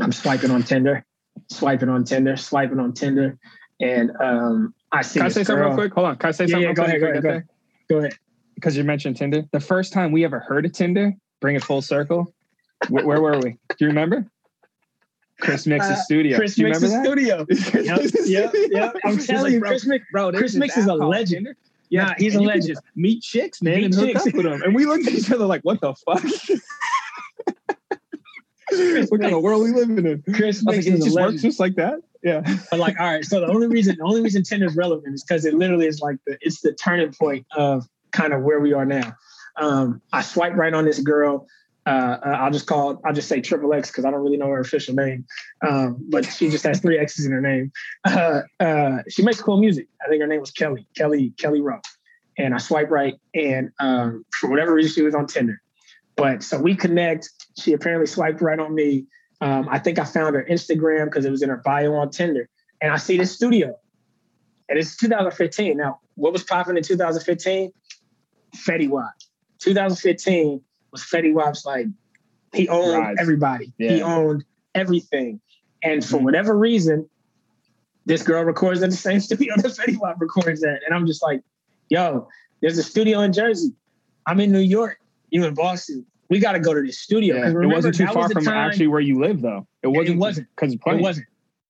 I'm swiping on Tinder, swiping on Tinder, swiping on Tinder, and um, I see. Can I say something real quick? Hold on. Can I say Yeah, something? yeah, real go quick ahead, go ahead? Go ahead. Because you mentioned Tinder. The first time we ever heard of Tinder, bring it full circle. Where, where were we? Do you remember? Chris Mix's Uh, studio. Chris Mix's remember studio. that? Yep, yep, yep. I'm He's telling you, bro, Chris Mix. bro, Chris Mix is a legend. Tinder. Yeah, Nah, he's a you can legend. Meet chicks, man, Meet and hook chicks. up with them. And we looked at each other like, "What the fuck? what kind of world we living in?" Chris Mix like, "It is a just works just like that." Yeah. But like, all right. So the only reason, the only reason Tinder is relevant is because it literally is like the, it's the turning point of kind of where we are now. Um, I swipe right on this girl. Uh, uh, I'll just call, I'll just say triple X because I don't really know her official name. Um, but she just has three X's in her name. Uh, uh, she makes cool music. I think her name was Kelly, Kelly, Kelly Rowe. And I swipe right, and um, for whatever reason, she was on Tinder. But so we connect. She apparently swiped right on me. Um, I think I found her Instagram because it was in her bio on Tinder. And I see this studio. And it's 2015. Now, what was popping in 2015? Fetty Wap. 2015 was Fetty Wap's like, he owned Rise. everybody. He owned everything. And for Mhm. whatever reason, this girl records at the same studio that Fetty Wap records at. And I'm just like, yo, there's a studio in Jersey. I'm in New York. You in Boston. We got to go to this studio. Yeah, 'Cause it wasn't too far was from time- actually where you live, though. It wasn't. wasn't. because it wasn't.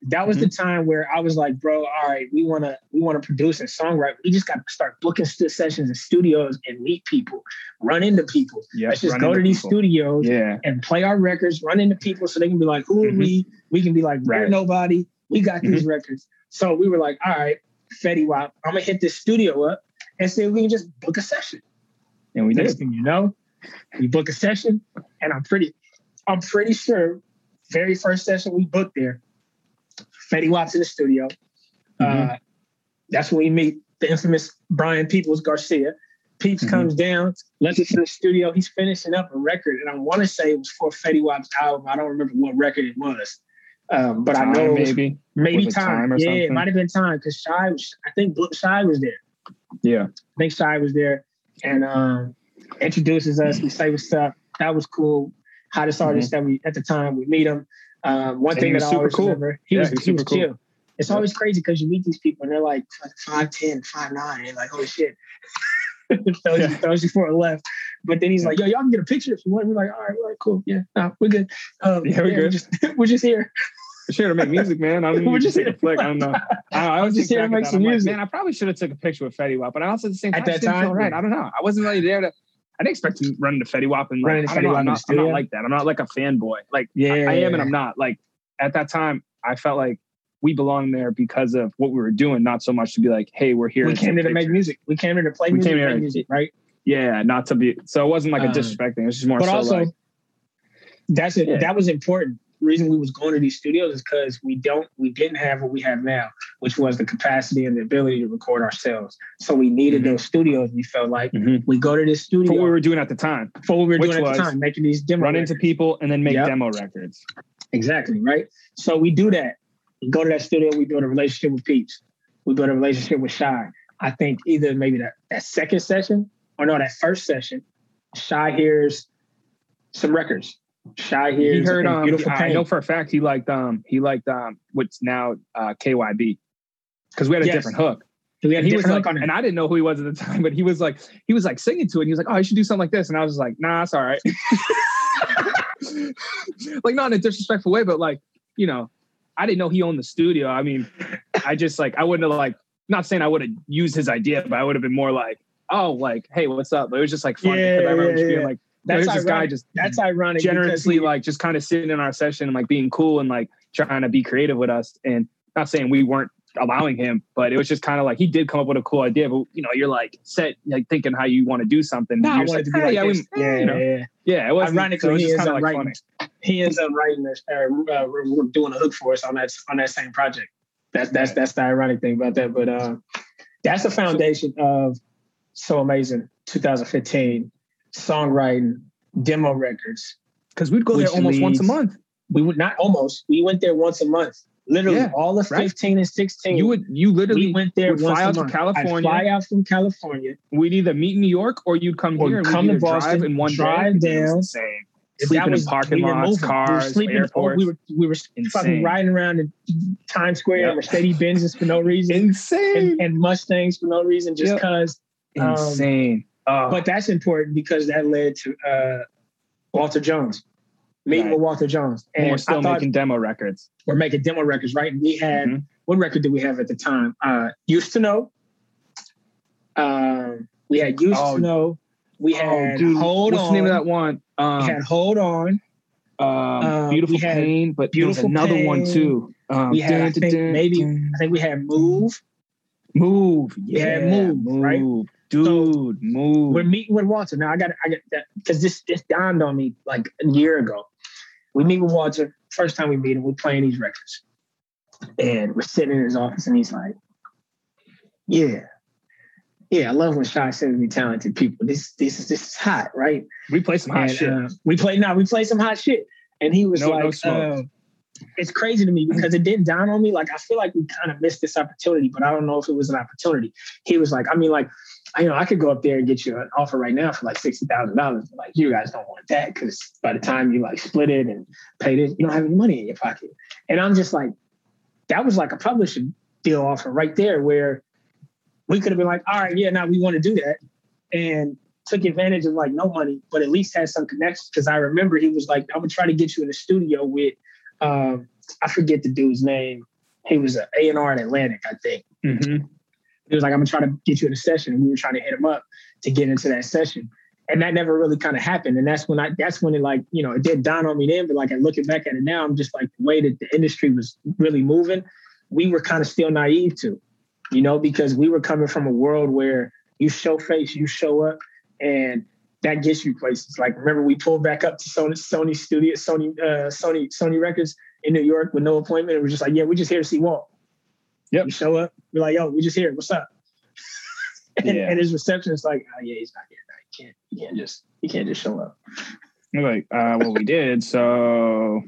That was the time where I was like, bro, all right, we want to we want to produce and songwrite. We just got to start booking st- sessions in studios and meet people, run into people. Yeah, Let's just go to these people. studios Yeah, and play our records, run into people so they can be like, who are Mhm. we? We can be like, we're Right. Mm-hmm. nobody. We got these records. So we were like, all right, Fetty Wap, I'm gonna hit this studio up and see if we can just book a session. and we Next did. thing you know, we book a session, and I'm pretty, I'm pretty sure, very first session we booked there, Fetty Wap's in the studio. Mm-hmm. Uh, that's when we meet the infamous Brian Peoples Garcia. Peeps Mhm. comes down, lets us in the studio. He's finishing up a record, and I want to say it was for Fetty Wap's album. I don't remember what record it was, um, but I know maybe. maybe time. Time yeah, it might have been time because Shy was. I think Shy was there. Yeah. I think Shy was there and um, introduces us. We say what's up. That was cool. Hottest artist that we at the time we meet him. Um, one And thing was that I super always cool. remember, he Yeah, was he was he was cool. chill. It's Yeah. always crazy because you meet these people and they're like 5'10", 5'9", and like, holy shit. throws, Yeah. you, throws you for a left. But then he's like, yo, y'all can get a picture if you want. We're like, all right, all right, cool. Yeah, no, we're good. Um, Yeah, we're good. We're just, we're just here. Sure to make music, man. I'm We're just take a flick. I don't know. I, I was just here to make some I'm like, music. man, I probably should have took a picture with Fetty Wap, but I also at the same At time that didn't feel time, right. I don't know. I wasn't really there to. I didn't expect to run into Fetty Wap and like, to Fetty Wap. I'm, not, I'm not like that. I'm not like a fanboy. Like Yeah, I am and I'm not. Like at that time, I felt like we belong there because of what we were doing, not so much to be like, hey, we're here. We came here to make music. We came here to play We music, came make here- music, right? Yeah, not to be. So it wasn't like a Um, disrespect thing. It was just more but so also like, that's it Yeah. that was important reason we was going to these studios is because we don't we didn't have what we have now which was the capacity and the ability to record ourselves. So we needed Mhm. those studios we felt like. Mhm. we go to this for studio what we were doing at the time, for what we were which doing at the time making these demo run into people and then make Yep. demo records. exactly right? So we do that. We go to that studio we build a relationship with peeps. We build a relationship with shy. I think either maybe that, that second session or no that first session shy hears some records shy hears he heard um beautiful I know for a fact he liked um he liked um what's now uh KYB because we had a Yes. different hook. we had And a he was like, on it. and I didn't know who he was at the time, but he was like, he was like singing to it. And he was like, oh, I should do something like this. And I was just like, nah, it's all right. like not in a disrespectful way, but like, you know, I didn't know he owned the studio. I mean, I just like, I wouldn't have like, not saying I would have used his idea, but I would have been more like, oh, like, hey, what's up? But it was just like funny Yeah, because I remember yeah, just being yeah. like, That's there's this guy ironic. just That's ironic. generously he- like just kind of sitting in our session and like being cool and like trying to be creative with us and not saying we weren't allowing him but it was just kind of like he did come up with a cool idea but you know you're like set like thinking how you want to do something No, I wanted to be "Eh, like yeah, this. we, yeah, you know, yeah, yeah. it was Ironically, so it was he just ends kind up of like writing. funny He ends up writing this, uh, uh, doing a hook for us on that on that same project. That's that's that's the ironic thing about that. But uh, that's the foundation of so amazing. 2015 songwriting, demo records. because we'd go there almost once a month We would not almost. We went there once a month. Literally, Yeah, all of right. 15 and 16. you would you literally we went there fly out to. California. I'd fly out from California. we'd either meet in New York or you'd come Or here and come to either drive Boston, in one drive day. Down. insane. Sleeping in parking lots, moving. cars, we were sleeping. airports. We were we were Insane. fucking riding around in Times Square Yep. in Mercedes Benzes for no reason, Insane. and, and Mustangs for no reason, just Yep. because. um, Insane. Oh, But that's important because that led to uh, Walter Jones, meeting Right. with Walter Jones, and and we're still making demo records. we're making demo records, right? We had Mhm. what record did we have at the time? Uh, used to know. Um, we had used Oh, to know. We had hold what's on. the name of that one? Um, we had hold on. um, uh, beautiful pain, but Beautiful another one too. Um, We had, dun, dun, think, dun, maybe- dun. I think we had move. move. Yeah, had Move, right? Dude, move. We're meeting with Walter now. I got I got that because this this dawned on me like a year ago. We meet with Walter. First time we meet him, we're playing these records, and we're sitting in his office, and he's like, "Yeah, yeah, I love when Shy sends me talented people. This this is this is hot, right?" we play some hot and, shit. uh, we play now. We play some hot shit, and he was No- no like, smoke. uh, "It's crazy to me because it didn't dawn on me. Like I feel like we kind of missed this opportunity, but I don't know if it was an opportunity." He was like, "I mean, like, you know I could go up there and get you an offer right now for like sixty thousand dollars, like you guys don't want that because by the time you like split it and paid it, you don't have any money in your pocket." And I'm just like, that was like a publisher deal offer right there where we could have been like, all right, yeah, now we want to do that. And took advantage of like no money, but at least had some connections. Cause I remember he was like, I'm gonna try to get you in the studio with um, I forget the dude's name. He was an A&R at Atlantic, I think. Mhm. He was like, I'm gonna try to get you in a session. And we were trying to hit him up to get into that session. And that never really kind of happened. And that's when I that's when it like, you know, it did dawn on me then, but like I looking back at it now, I'm just like the way that the industry was really moving, we were kind of still naive to, you know, because we were coming from a world where you show face, you show up, and that gets you places. Like remember we pulled back up to Sony Sony Studio, Sony, uh, Sony, Sony Records in New York with no appointment. It was just like, yeah, we're just here to see Walt. Yep. We show up, we're like, yo, we just here. What's up? and, Yeah. and his receptionist like, oh yeah, he's not here. No, he can't. He can't just. He can't just show up. We're like, uh, well, we did. So,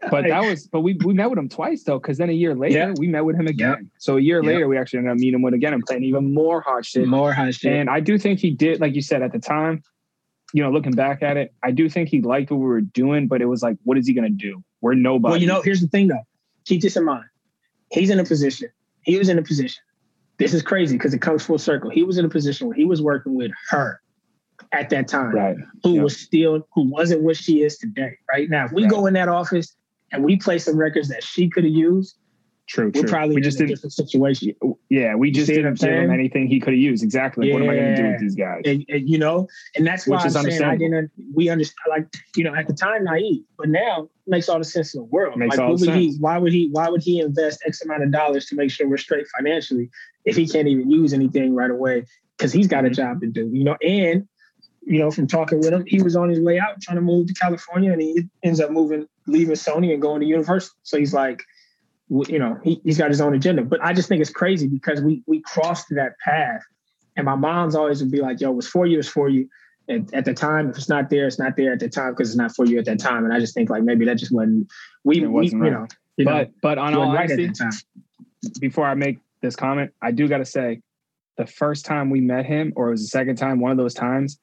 but that was, but we we met with him twice though, because then a year later Yeah. we met with him again. So a year Yeah. later we actually ended up meeting him with again and playing even more hot shit. More hot shit. And I do think he did, like you said at the time, you know, looking back at it, I do think he liked what we were doing, but it was like, what is he gonna do? We're nobody. well, you know, here's the thing though. Keep this in mind. He's in a position. He was in a position. This is crazy because it comes full circle. He was in a position where he was working with her at that time. right? who Yeah. was still who wasn't what she is today. Right now, if we Right. go in that office and we play some records that she could have used, True, we're true. probably we in just a didn't. different situation. Yeah, we just didn't give him anything he could have used. Exactly. Like, what am I gonna do with these guys? And, and, you know, and that's why Which I'm saying I didn't. We understand, like you know, at the time naive, but now it makes all the sense in the world. Makes like, all would he? Why would he? Why would he invest X amount of dollars to make sure we're straight financially if he can't even use anything right away because he's got a Mhm. job to do? You know, and you know, from talking with him, he was on his way out trying to move to California, and he ends up moving, leaving Sony and going to Universal. So he's like, you know, he, he's got his own agenda. But I just think it's crazy because we we crossed that path, and my mom's always would be like, "Yo, what's for you is for you." And at the time, if it's not there, it's not there at the time because it's not for you at that time. And I just think like maybe that just wasn't we, wasn't we you right. know, you but but on know, all right honesty, time. before I make this comment, I do got to say, the first time we met him, or it was the second time, one of those times,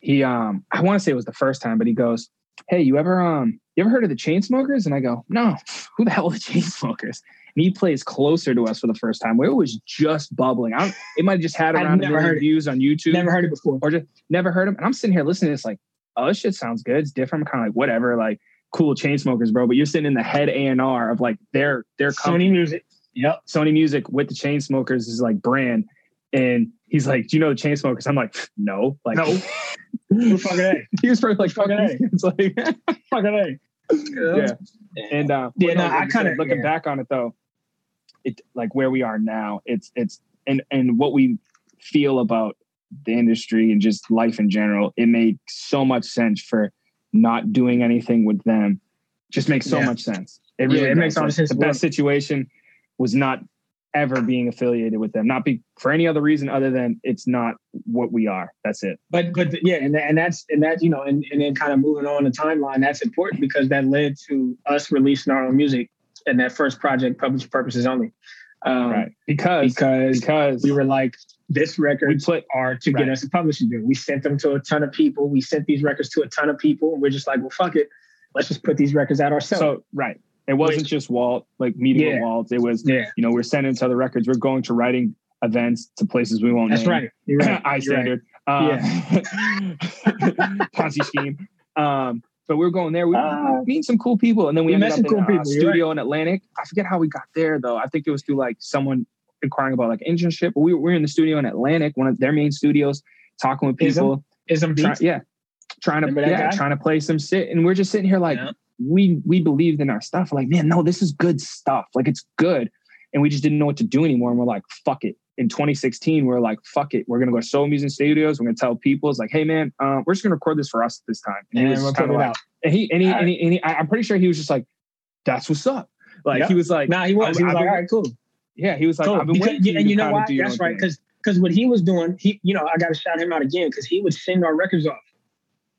he um, I want to say it was the first time, but he goes, "Hey, you ever um, you ever heard of the Chainsmokers?" And I go, "No, who the hell are the Chainsmokers?" And he plays closer to us for the first time, where it was just bubbling. I it might have just had around never heard it. views on YouTube, Never heard it before. or just never heard him. And I'm sitting here listening to this, like, oh, this shit sounds good. It's different. I'm kind of like, whatever, like, cool Chainsmokers, bro. But you're sitting in the head A and R of like their their company. Sony Music. Yep. Sony Music with the Chainsmokers is like brand. And he's like, Do you know the Chainsmokers? I'm like, No. Like, No. Who the fuck are they? he was probably like, Fucking fucking It's like, Fuck are they? yeah. And uh, Yeah, no, I you kinda- looking yeah. back on it though, it like where we are now, it's, it's, and, and what we feel about the industry and just life in general, it made so much sense for not doing anything with them. Just makes so Yeah. much sense. It Yeah, really it makes all the sense the best situation was not ever being affiliated with them, not be for any other reason other than it's not what we are. That's it. But but yeah, and and that's and that you know, and, and then kind of moving on the timeline, that's important because that led to us releasing our own music and that first project, published Purposes Only. Um, right. Because because because we were like, this record we put are to Right. get us a publishing deal. We sent them to a ton of people. We sent these records to a ton of people, and we're just like, well, fuck it, let's just put these records out ourselves. so right. It wasn't just Walt like meeting with Walt. It was yeah, you know we're sending to other records. We're going to writing events to places we won't. that's name. right. You're right. I You're right. standard. Um, Ponzi scheme. Um, but we were going there. We were meeting some cool people, and then we, We met some in cool a people, you're studio in Atlantic. I forget how we got there though. I think it was through like someone inquiring about like internship. But we were, we were in the studio in Atlantic, one of their main studios, talking with people. Ism Try, yeah, trying to yeah guy? trying to play some shit, and we're just sitting here like Yeah. We we believed in our stuff. Like man, no, this is good stuff. Like it's good, and we just didn't know what to do anymore. And we're like, fuck it. In 2016, we're like, fuck it. We're gonna go to Soul Music Studios. We're gonna tell people, it's like, hey man, uh, we're just gonna record this for us this time. And, he And was just put kinda it like- out. and he and he, All and he, and he I- I'm pretty sure he was just like, that's what's up. Like Yeah. he was like, Nah, he was. He was like, been- all right, cool. yeah, he was like, cool. I've been Because- waiting. and to you know why? That's right. Because because what he was doing, he you know I got to shout him out again because he would send our records off.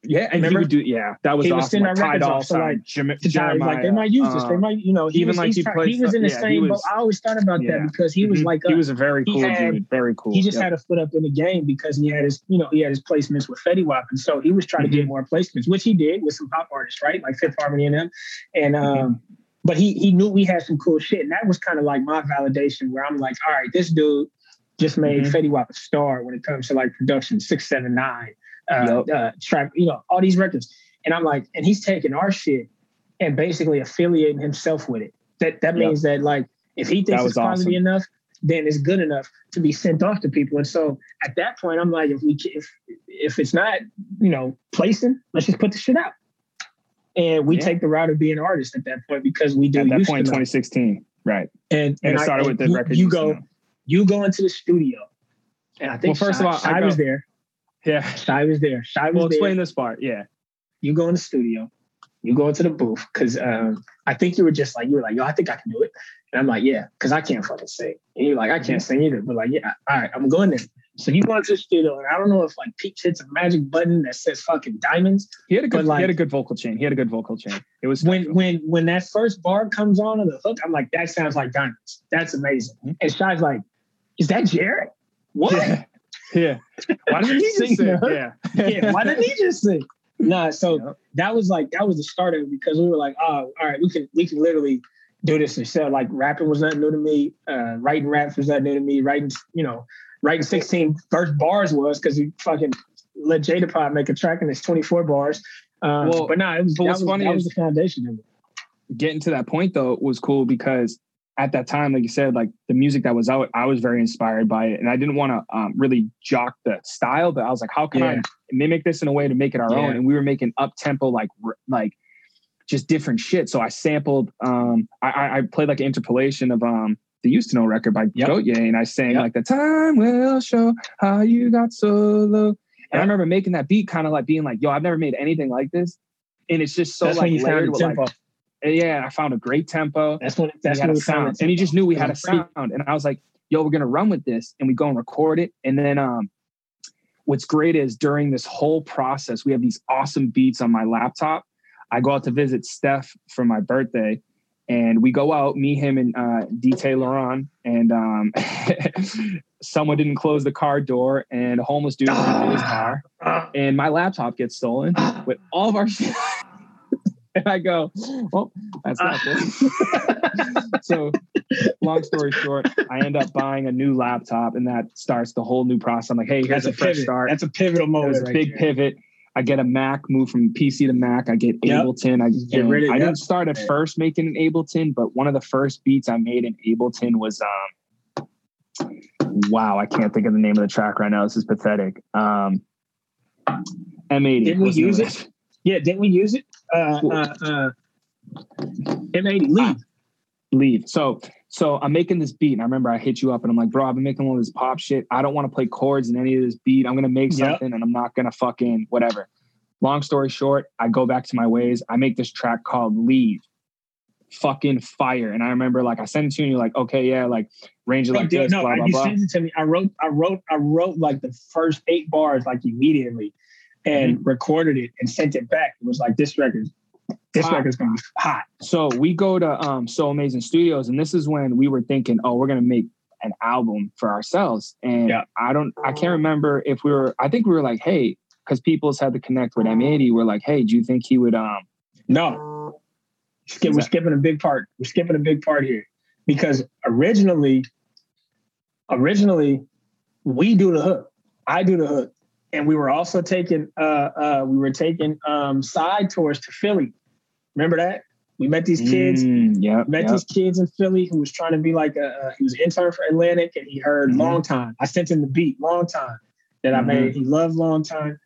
Yeah, and Remember? he would do, yeah, that was He awesome. send Like, our records Dolla off, like, to tell him, Jeremiah, like they might use this. They um, might, you know, he even was, like he plays he was in the yeah, same was- I always thought about Yeah. that because he was Mhm. like, he was a very cool had- dude, very cool. he just Yep. had a foot up in the game because he had his, you know, he had his placements with Fetty Wap, and so he was trying to get more placements, which he did with some pop artists, right, like Fifth Harmony and them, and um, but he he knew we had some cool shit, and that was kind of like my validation, where I'm like, all right, this dude just made Mhm. Fetty Wap a star when it comes to like production, six seven nine, uh, Yep. uh, trap, you know, all these records, and I'm like, and he's taking our shit and basically affiliating himself with it. That that Yep. means that like if he thinks it's quality awesome. enough, then it's good enough to be sent off to people. And so at that point, I'm like, if we if if it's not you know placing, let's just put the shit out. And we Yeah. take the route of being artists at that point because we do At that point, to know. 2016, right? and And, it started and with the you, record. You go, you go into the studio, and I think Well, first Shy, of all, I was there. Yeah. Shy was there. Shy was Well, there. explain this part. Yeah. you go in the studio, you go into the booth because um, I think you were just like you were like, yo, I think I can do it, and I'm like, yeah, because I can't fucking sing, and you're like, I Mm-hmm. can't sing either, but like, yeah, all right, I'm going there. So you go into the studio, and I don't know if like Pete hits a magic button that says fucking diamonds. He had a good. like- he had a good vocal chain. He had a good vocal chain. It was When when when that first bar comes on of the hook, I'm like, that sounds like diamonds. That's amazing. Mhm. And Shy's like, is that Jared? What? Yeah. Yeah. Why didn't he just Sing? Yeah. yeah, why didn't he just sing? Nah, so that was like that was the start of it because we were like, oh, all right, we can we can literally do this ourselves. Like rapping was nothing new to me. Uh, writing raps was nothing new to me. Writing, you know, writing 16 first bars was because we fucking let Jada Pod make a track and it's 24 bars. Um, Well, but nah, it was, but that, was, funny that was the foundation of it. Getting to that point though was cool because at that time, like you said, like the music that was out, I was very inspired by it, and I didn't want to um, really jock the style, but I was like, how can I mimic this in a way to make it our Yeah. own? And we were making up tempo, like like just different shit. So I sampled, um, I, I, played like an interpolation of um the Used to Know record by Yep. Goat and I sang Yep. like the time will show how you got so low. And I remember making that beat, kind of like being like, yo, I've never made anything like this. And it's just so That's like when you layered with, tempo. and yeah, I found a great tempo. that's what That's that's we had when a we found sound. And he just knew we had a It was pretty- sound. And I was like, yo, we're gonna run with this. And we go and record it. And then um what's great is during this whole process, we have these awesome beats on my laptop. I go out to visit Steph for my birthday. And we go out, me, him, and uh, DT Laurent, and um, someone didn't close the car door, and a homeless dude ran into his car, and my laptop gets stolen with all of our shit. And I go, well, that's not good. so, long story short, I end up buying a new laptop, and that starts the whole new process. I'm like, hey, here's That's a a fresh pivot. start. That's a pivotal moment. right big there. pivot. I get a Mac, move from PC to Mac. I get Yep. Ableton. I, Get rid of- I didn't start at first making an Ableton, but one of the first beats I made in Ableton was um wow, I can't think of the name of the track right now. This is pathetic. Um M80. Didn't we was the name use it? Yeah, didn't we use it? Uh, uh, uh, M80 leave. leave. So so I'm making this beat, and I remember I hit you up, and I'm like, bro, I've been making all this pop shit. I don't want to play chords in any of this beat. I'm gonna make Yep. something, and I'm not gonna fucking whatever. Long story short, I go back to my ways. I make this track called Leave. Fucking fire. And I remember like I sent it to you, and you're like, okay, yeah, like range it like dude, this, no, blah, blah, you blah. sent it to me. I wrote, I wrote, I wrote like the first eight bars like immediately, and Mm-hmm. recorded it and sent it back. It was like this record, this Hot. record's gonna be hot. So we go to um So Amazing Studios, and this is when we were thinking, oh, we're gonna make an album for ourselves. And Yeah. I don't, I can't remember if we were. I think we were like, hey, because people's had to connect with M80. We're like, hey, do you think he would? Um, No. Skip, we're skipping a big part. We're skipping a big part here. Because originally, originally, we do the hook. I do the hook. And we were also taking uh uh we were taking um side tours to Philly. Remember that? We met these kids, mm, yeah, met yeah. these kids in Philly who was trying to be like a uh, he was an intern for Atlantic and he heard Mhm. long time. I sent him the beat, long time that I Mhm. made. He loved long time.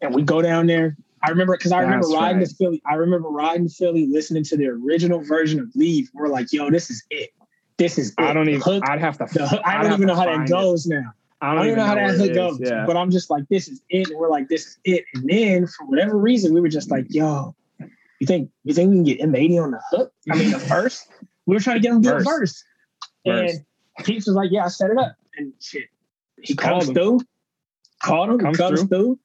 And we go down there. I remember because I remember riding right. to Philly. I remember riding to Philly, listening to the original version of Leave. We're like, yo, this is it. This is it. I don't even. hook- I'd have to. the I don't even know how that find it. goes now. I don't, even know how that goes. Yeah. But I'm just like, this is it. And we're like, this is it. And then for whatever reason, we were just like, yo, you think you think we can get M80 on the hook? I mean, the verse. We were trying to get him to do verse. Verse. And Keith was like, yeah, I set it up. And shit. He called comes him. through, called him, Comes comes through. through.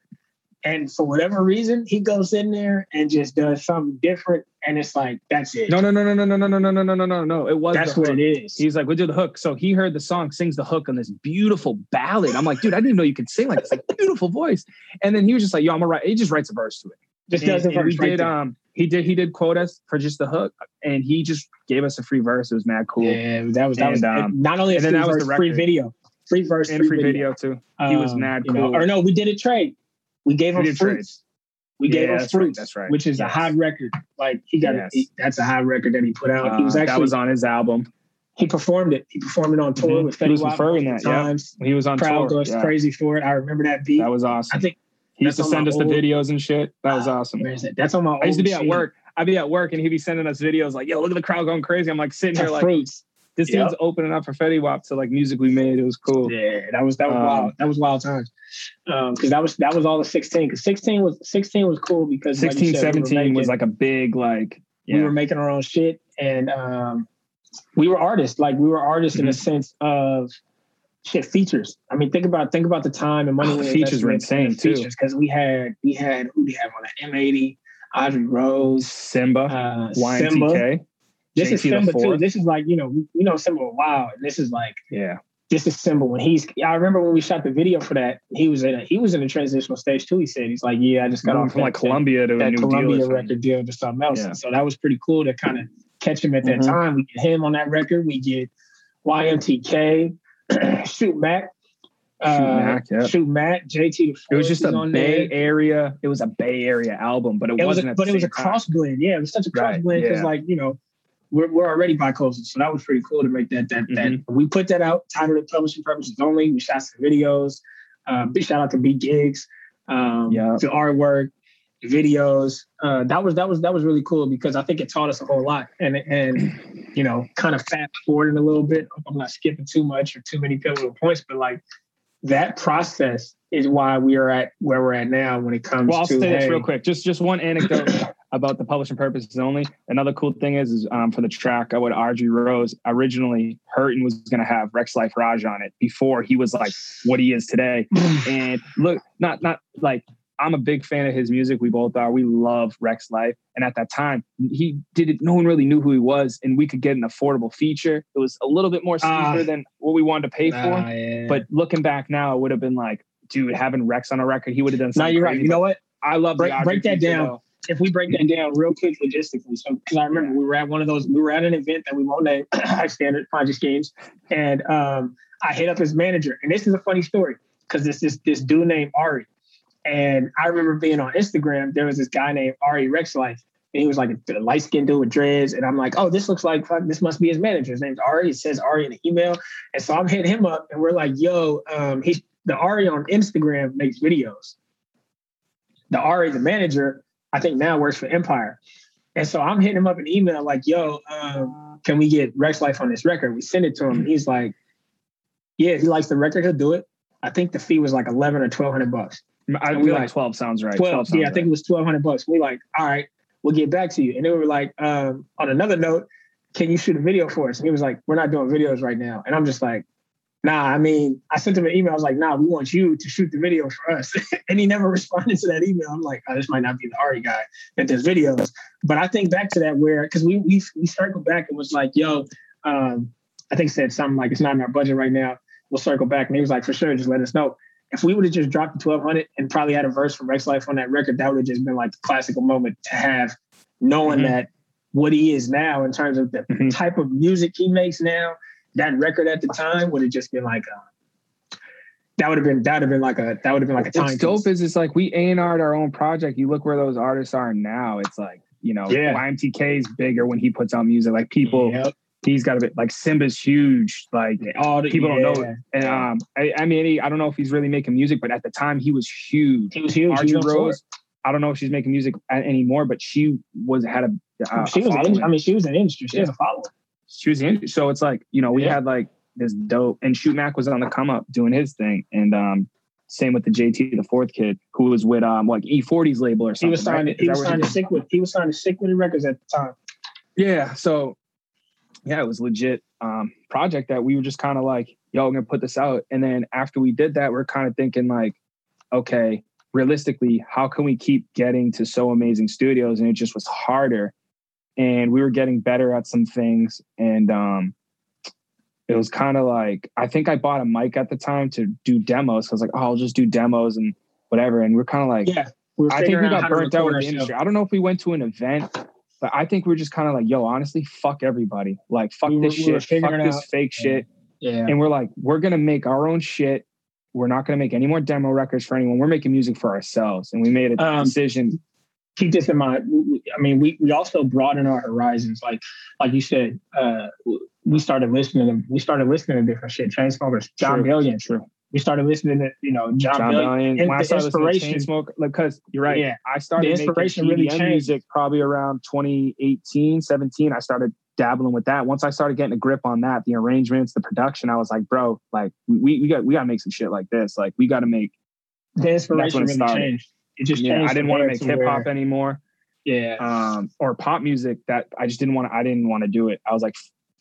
And for whatever reason, he goes in there and just does something different. And it's like, that's it. No, no, no, no, no, no, no, no, no, no, no, no, no. It was. that's what it is. He's like, we did the hook. So he heard the song, sings the hook on this beautiful ballad. I'm like, dude, I didn't even know you could sing like this, like beautiful voice. And then he was just like, yo, I'm gonna write. He just writes a verse to it. just And, does and we right did. there. Um, he did. He did quote us for just the hook, and he just gave us a free verse. It was mad cool. Yeah, that was that was um, not only a free that was verse, the free video, free verse, and free video too. He was Um, mad you know, cool. or no, we did a trade. We gave him fruits. We Yeah, gave him that's right, fruits. that's right. Which is Yes. a high record. Like he got Yes. he- that's a high record that he put out. he was Uh, actually that was on his album. he performed it. He performed it on tour Mhm. with He Fetty was Wap referring that, yeah. He was on Crowd tour. goes Yeah. crazy for it. I remember that beat. That was awesome. I think he used to send us the videos and shit. That was awesome. where is it? That's on my. I used to old be at machine. work. I'd be at work and he'd be sending us videos like, yo, look at the crowd going crazy. I'm like sitting here like, fruits. This Yep. dude's opening up for Fetty Wap to like music we made. It was cool. Yeah, that was that was Um, wild. That was wild times. Um, because that was that was all the sixteen. Because sixteen was sixteen was cool because like you 16, we 17 was like a big like, we were making our own shit and um we were artists like we were artists in Mm-hmm. a sense of shit features i mean think about think about the time and money Oh, the features were insane, too. features because we had we had who do you have on that m80 audrey rose Simba, uh simba YMTK. This is JT simba too this is like you know we, we know simba a while and this is like Yeah. this is Simba when he's. I remember when we shot the video for that. He was in a he was in a transitional stage too. He said he's like, yeah, I just got Got off from that- like Columbia to a new deal. Columbia something. record deal to something else. Yeah. So that was pretty cool to kind of catch him at that Mhm. time. We get him on that record. We get YMTK, Shoot Mac, uh, Shoot Mac, yeah. Shoot Mac, JT. It was just a Bay there. Area. It was a Bay Area album, but it, It was, wasn't. a, at but it was a cross blend. Yeah, it was such a cross Right, blend because yeah. like you know. We're, we're already bi-coastal, so that was pretty cool to make that that that Mm-hmm. we put that out, titled it publishing purposes only. We shot some videos. Uh, big shout out to B Gigs, um, Yeah. the artwork, the videos. Uh, that was that was that was really cool because I think it taught us a whole lot. And and you know, kind of fast forwarding a little bit. I'm not skipping too much or too many pivotal points, but like that process is why we are at where we're at now when it comes Well, I'll to say this hey, real quick. Just just one anecdote about the publishing purposes only. Another cool thing is, is um, for the track, I would Audrey Rose originally Hurton was going to have Rex Life Raj on it before he was like what he is today. and look, not not like I'm a big fan of his music. We both are. We love Rex Life. And at that time, he did it. No one really knew who he was, and we could get an affordable feature. It was a little bit more Ah. steeper than what we wanted to pay for. Ah, yeah. But looking back now, it would have been like, dude, having Rex on a record, he would have done no, something. you're right. You know what? I love Break- break that feature, down. though. If we break that down real quick logistically, so because I remember we were at one of those, we were at an event that we won't name, high standard Ponzi Games, and um, I hit up his manager, and this is a funny story because this this this dude named Ari, and I remember being on Instagram. There was this guy named Ari Rex Life, and he was like a light skinned dude with dreads, and I'm like, oh, this looks like this must be his manager. His name's Ari. It says Ari in the email, and so I'm hitting him up, and we're like, yo, um, he's the Ari on Instagram makes videos. The Ari, the manager, I think now works for Empire. And so I'm hitting him up an email like, yo, um, can we get Rex Life on this record? We send it to him. And he's like, yeah, if he likes the record, he'll do it. I think the fee was like 11 or 1200 bucks. I we like- like 12 sounds right. 12. sounds yeah, I think it was 1200 bucks. We like, all right, we'll get back to you. And they were like, um, on another note, can you shoot a video for us? And he was like, we're not doing videos right now. And I'm just like, nah, I mean, I sent him an email. I was like, nah, we want you to shoot the video for us. and he never responded to that email. I'm like, oh, this might not be the Ari guy that does videos. But I think back to that where, because we, we, we circled back and was like, yo, um, I think said something like it's not in our budget right now. We'll circle back. And he was like, for sure, just let us know. If we would have just dropped the 1200 and probably had a verse from Rex Life on that record, that would have just been like the classical moment to have, knowing Mhm. that what he is now in terms of the Mhm. type of music he makes now, that record at the time would have just been like a, that would have been that would have been like a that would have been like a time. What's dope is it's like we A and R'd our own project. You look where those artists are now. It's like you know, Yeah. YMTK is bigger when he puts out music. Like people, Yep. he's got a bit like Simba's huge. Like all the people don't know yeah. it. And um, I, I mean, he, I don't know if he's really making music, but at the time he was huge. He was huge. Archie He was on tour. Rose. I don't know if she's making music anymore, but she was had a. a she was. In, I mean, she was an industry. She Yeah. has a follower. She was in. So it's like you know we Yeah. had like this dope, and Shoot Mac was on the come up doing his thing, and um, same with the JT the fourth kid who was with um like E-40's label or something He was signed. right? He was signed to sick with. He was signed to sick with the records at the time. Yeah. So yeah, it was legit um project that we were just kind of like, yo, I'm gonna put this out. And then after we did that, we're kind of thinking like, okay, realistically, how can we keep getting to so amazing studios? And it just was harder. And we were getting better at some things. And um it was kind of like I think I bought a mic at the time to do demos. I was like, oh, I'll just do demos and whatever. And we're kind of like, Yeah, we were I think we got burnt out with the industry. I don't know if we went to an event, but I think we are just kind of like, yo, honestly, fuck everybody. Like, fuck We this were shit. Fuck this out- fake shit. Yeah, And we're like, we're gonna make our own shit. We're not gonna make any more demo records for anyone. We're making music for ourselves. And we made a Um, decision. Keep this in mind. I mean, we we also broaden our horizons. Like like you said, uh, we started listening to we started listening to different shit. Chainsmokers, Jon Bellion. True. We started listening to you know John, Jon Bellion. When I started inspiration- like, because you're right. Yeah, I started The inspiration really changed. music probably around 2018, 17. I started dabbling with that. Once I started getting a grip on that, the arrangements, the production, I was like, bro, like we we got we got to make some shit like this. Like we got to make. the inspiration really started. changed. It just Yeah. I didn't want to make hip hop anymore, Yeah, um, or pop music. That I just didn't want to. I didn't want to do it. I was like,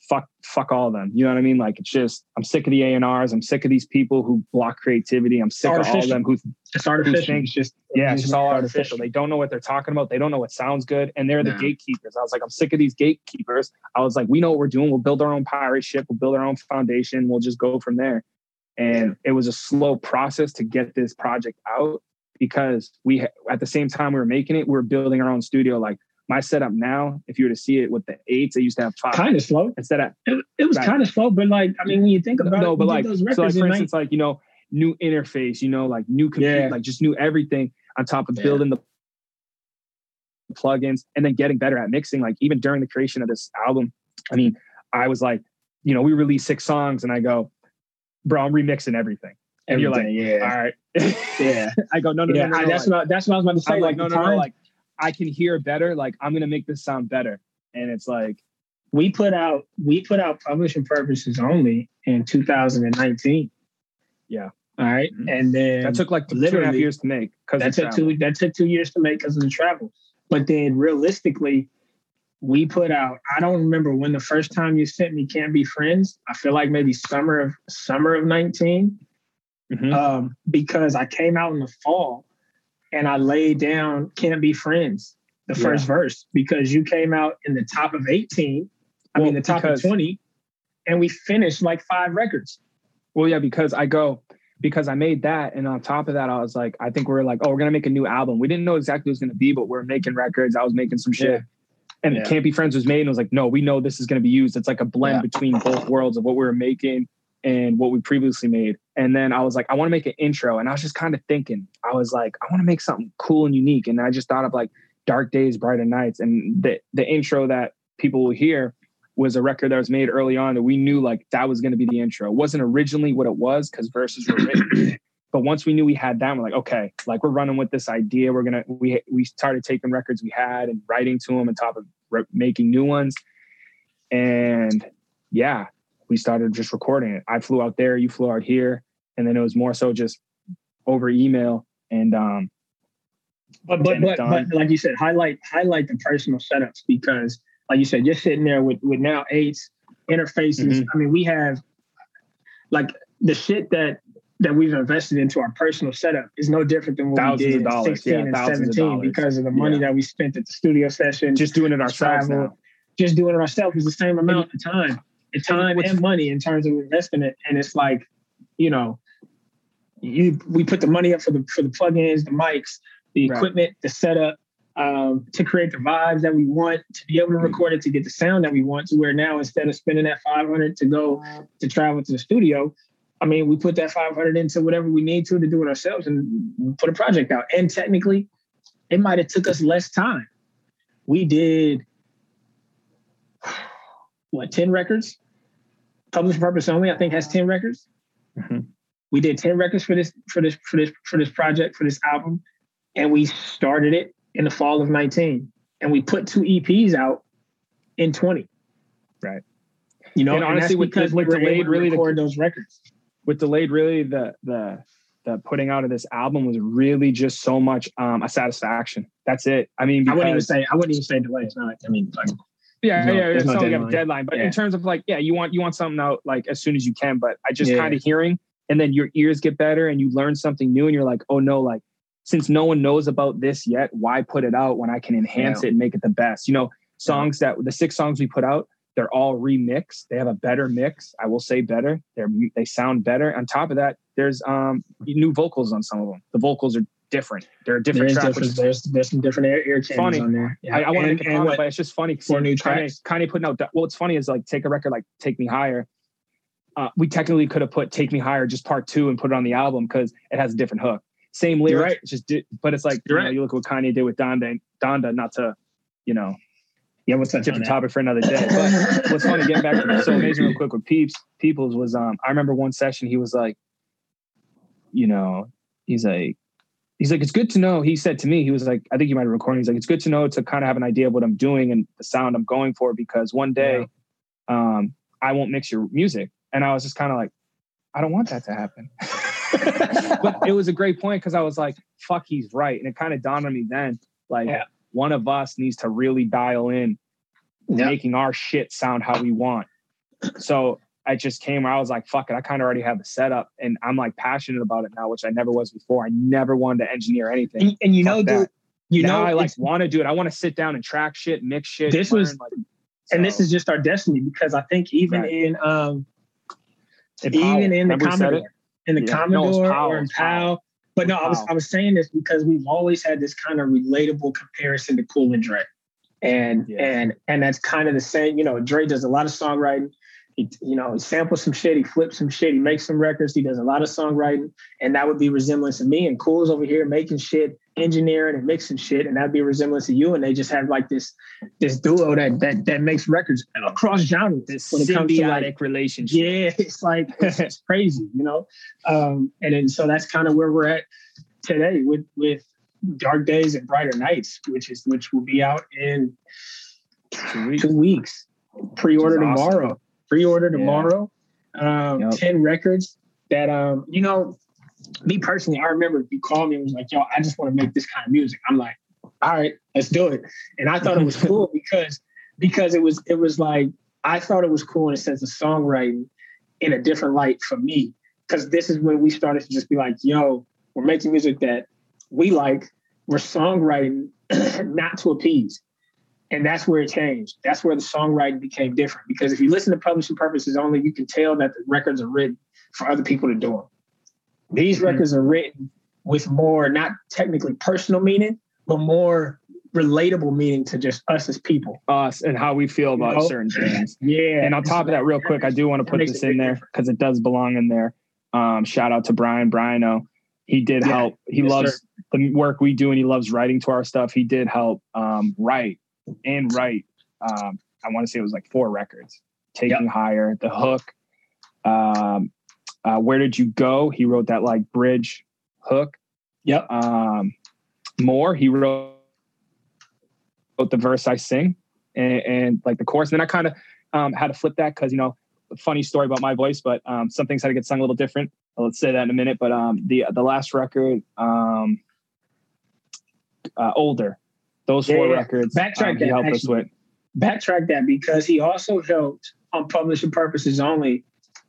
fuck, fuck all of them. You know what I mean? Like it's just I'm sick of the A and R's. I'm sick of these people who block creativity. I'm sick of all of Artificial. them who it's artificial. think- It's just yeah, it's just all artificial. They don't know what they're talking about. They don't know what sounds good, and they're the No. gatekeepers. I was like, I'm sick of these gatekeepers. I was like, we know what we're doing. We'll build our own pirate ship. We'll build our own foundation. We'll just go from there. And it was a slow process to get this project out because we, at the same time we were making it, we were building our own studio. Like my setup now, if you were to see it with the eights, I used to have five. kind of slow. Instead of It, it was kind of slow, but like I mean, when you think about no, it, but like, those so like records for in instance, like you know, new interface, you know, like new computer, Yeah. like just new everything on top of Yeah. building the plugins and then getting better at mixing. Like even during the creation of this album, I mean, I was like, you know, we released six songs, and I go, bro, I'm remixing everything. And you're like, yeah, all right, yeah, I go, no, no, yeah. no, no, I- no, that's like, what that's what I was about to say. I'm Like, like, no, no, no, like I can hear better. Like I'm gonna make this sound better, and it's like, we put out we put out publishing purposes only in 2019. Yeah. All right? Mhm. and then that took like two and a half years to make because that took two that took two years to make because of the travel. But then realistically, we put out. I don't remember when the first time you sent me "Can't Be Friends." I feel like maybe summer of summer of 19 Mhm. um, because I came out in the fall and I laid down "Can't Be Friends" the Yeah. first verse because you came out in the top of 18. I Well, mean, the top because- of 20, and we finished like five records. Well, yeah, because I go because I made that, and on top of that, I was like, I think we are like, oh, we're gonna make a new album. We didn't know exactly what it was gonna be, but we're making records. I was making some shit, Yeah. and Yeah. Can't Be Friends was made, and I was like, no, we know this is gonna be used. It's like a blend Yeah. between both worlds of what we were making and what we previously made. And then I was like, I want to make an intro, and I was just kind of thinking, I was like, I want to make something cool and unique, and I just thought of like Dark Days, Brighter Nights, and the the intro that people will hear was a record that was made early on that we knew like that was going to be the intro. It wasn't originally what it was because verses were written. but once we knew we had that, we're like, okay, like we're running with this idea. We're gonna we we started taking records we had and writing to them on top of re- making new ones. And yeah, we started just recording it. I flew out there, you flew out here, and then it was more so just over email and um But but but, but like you said, highlight highlight the personal setups because, like you said, you're sitting there with with now eights interfaces. Mhm. I mean, we have like the shit that that we've invested into our personal setup is no different than what Thousands we did in dollars. 16 Yeah, and thousands of 17 because of the money Yeah. that we spent at the studio session. just doing it ourselves Travel. just doing it ourselves is the same amount of time. time and money in terms of investing it. And it's like, you know, you we put the money up for the for the plugins, the mics, the Right. equipment, the setup, um, to create the vibes that we want, to be able to record it, to get the sound that we want. To where now instead of spending that five hundred to go to travel to the studio, I mean, we put that five hundred into whatever we need to to do it ourselves and put a project out. And technically, it might have took us less time. We did what ten records, published purpose only. I think has ten records. Mhm. We did ten records for this for this for this for this project for this album, and we started it in the fall of nineteen, and we put two EPs out in twenty. Right. You know, And and honestly, with- because with we were delayed, really the- record those records. with delayed really the the the putting out of this album was really just so much um a satisfaction that's it i mean I wouldn't even say I wouldn't even say delay. It's not like I mean like yeah no- yeah there's it's not like you have a deadline. deadline but Yeah. in terms of like yeah you want you want something out like as soon as you can but i just Yeah. kind of hearing and then your ears get better and you learn something new and you're like oh no like since no one knows about this yet why put it out when i can enhance it and make it the best you know songs that the six songs we put out they're all remixed they have a better mix i will say better they're they sound better on top of that there's um new vocals on some of them the vocals are different they're a different there's track different, there's there's some different air, air Funny. on there. Yeah. I, I want to make a comment, what, but it's just funny. four new Kanye, tracks? Kanye putting out. Well what's funny is like take a record like "Take Me Higher." Uh, we technically could have put "Take Me Higher" just part two and put it on the album because it has a different hook. Same lyrics, right. just di- but it's like You're you, know, you look what Kanye did with Donda. Donda, not to, you know, yeah, what's that? different topic for another day. But what's funny, getting back to so amazing real quick with Peeps, Peoples was um I remember one session he was like, you know, he's like, he's like, it's good to know. He said to me, he was like, I think you might have recorded. He's like, it's good to know to kind of have an idea of what I'm doing and the sound I'm going for because one day, um, I won't mix your music. And I was just kind of like, I don't want that to happen. but it was a great point because I was like, fuck, he's right. And it kind of dawned on me then, like, Yeah. one of us needs to really dial in Yeah. making our shit sound how we want. So I just came where I was like, fuck it, I kind of already have the setup and I'm like passionate about it now, which I never was before. I never wanted to engineer anything. And, and you know, Fuck that. dude, you now know, I like want to do it. I want to sit down and track shit, mix shit. This learn, was- like, and this is just our destiny because I think even Right. in um Powell. even in the Remember we said it? Commodore, in the Yeah. No, Commodore Powell, or in Powell. But no, I was I was saying this because we've always had this kind of relatable comparison to Cool and Dre. And Yeah. and and that's kind of the same, you know, Dre does a lot of songwriting. He, you know, he samples some shit, he flips some shit, he makes some records, he does a lot of songwriting, and that would be resemblance to me. And Cool's over here making shit, engineering and mixing shit, and that'd be resemblance to you. And they just have like this this duo that that that makes records across genres This when it comes to like symbiotic relationship. yeah, it's like it's, it's crazy, you know. Um, and then so that's kind of where we're at today with with Dark Days and Brighter Nights, which is which will be out in Two weeks. two weeks. Pre-order awesome. tomorrow. Pre-order Yeah. tomorrow. Um, Yep. ten records that um, you know, me personally, I remember you called me and was like, "Yo, I just want to make this kind of music." I'm like, "All right, let's do it." And I thought it was cool because because it was it was like I thought it was cool in a sense of songwriting in a different light for me because this is when we started to just be like, "Yo, we're making music that we like. We're songwriting not to appease." And that's where it changed. That's where the songwriting became different. Because if you listen to publishing purposes only, you can tell that the records are written for other people to do them. These Mhm. records are written with more, not technically personal meaning, but more relatable meaning to just us as people. Us and how we feel about You know? certain things. Yeah. And on top of that, real quick, I do want to put this in there because it does belong in there. Um, shout out to Brian Briano. He did Yeah. help. He Yes, loves the work we do and he loves writing to our stuff. He did help um, write and write. Um, I want to say it was like four records. Taking higher, the hook. Um, uh, Where did you go? He wrote that like bridge hook. Yep. Um, more. He wrote wrote the verse I sing and, and like the chorus. And then I kind of um, had to flip that because you know, funny story about my voice, but um, some things had to get sung a little different. Let's say that in a minute. But um, the the last record, um, uh, older, those four Yeah, yeah. records, Backtrack um, he that, helped us with. Backtrack that because he also helped on publishing purposes only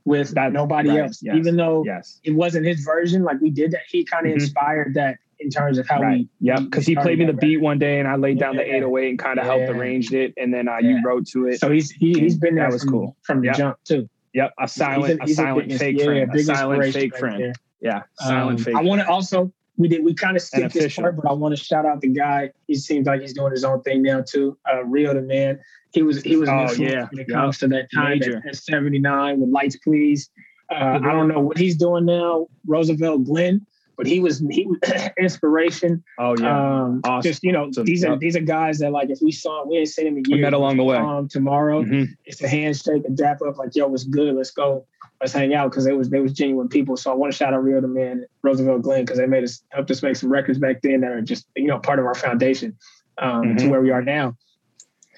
with That- nobody right, else. yes, Even though Yes, it wasn't his version, like we did that, he kind of Mhm. inspired that in terms of how Right. we. Yep. Because he played me the beat one day, and I laid down the 808 and kind of helped Yeah. arranged it, and then uh, Yeah. you wrote to it. So he's he, he's been there. That was from, cool. from the Yep. jump too. Yep. A silent, a, he's silent big- fake yeah, friend. A silent fake right friend. there. Yeah. Silent Um, fake. I want to also we did we kind of skipped this part, but I want to shout out the guy. He seems like he's doing his own thing now too. Uh, Rio the man. He was he was Oh, yeah. when it Yep. comes to that time Major. at, at 79 with Lights Please. Uh, I don't know what he's doing now, Roosevelt Glenn, but he was he was inspiration. oh yeah. Um, Awesome. just you know, Awesome. these are Yep. these are guys that like if we saw we ain't seen him in we met along the way. Um, tomorrow Mhm. it's a handshake, a dap up, like yo, what's good? Let's go, let's hang out because they was they was genuine people. So I want to shout out Rio the man, Roosevelt Glenn, because they made us helped us make some records back then that are just you know part of our foundation um, to Mhm. where we are now.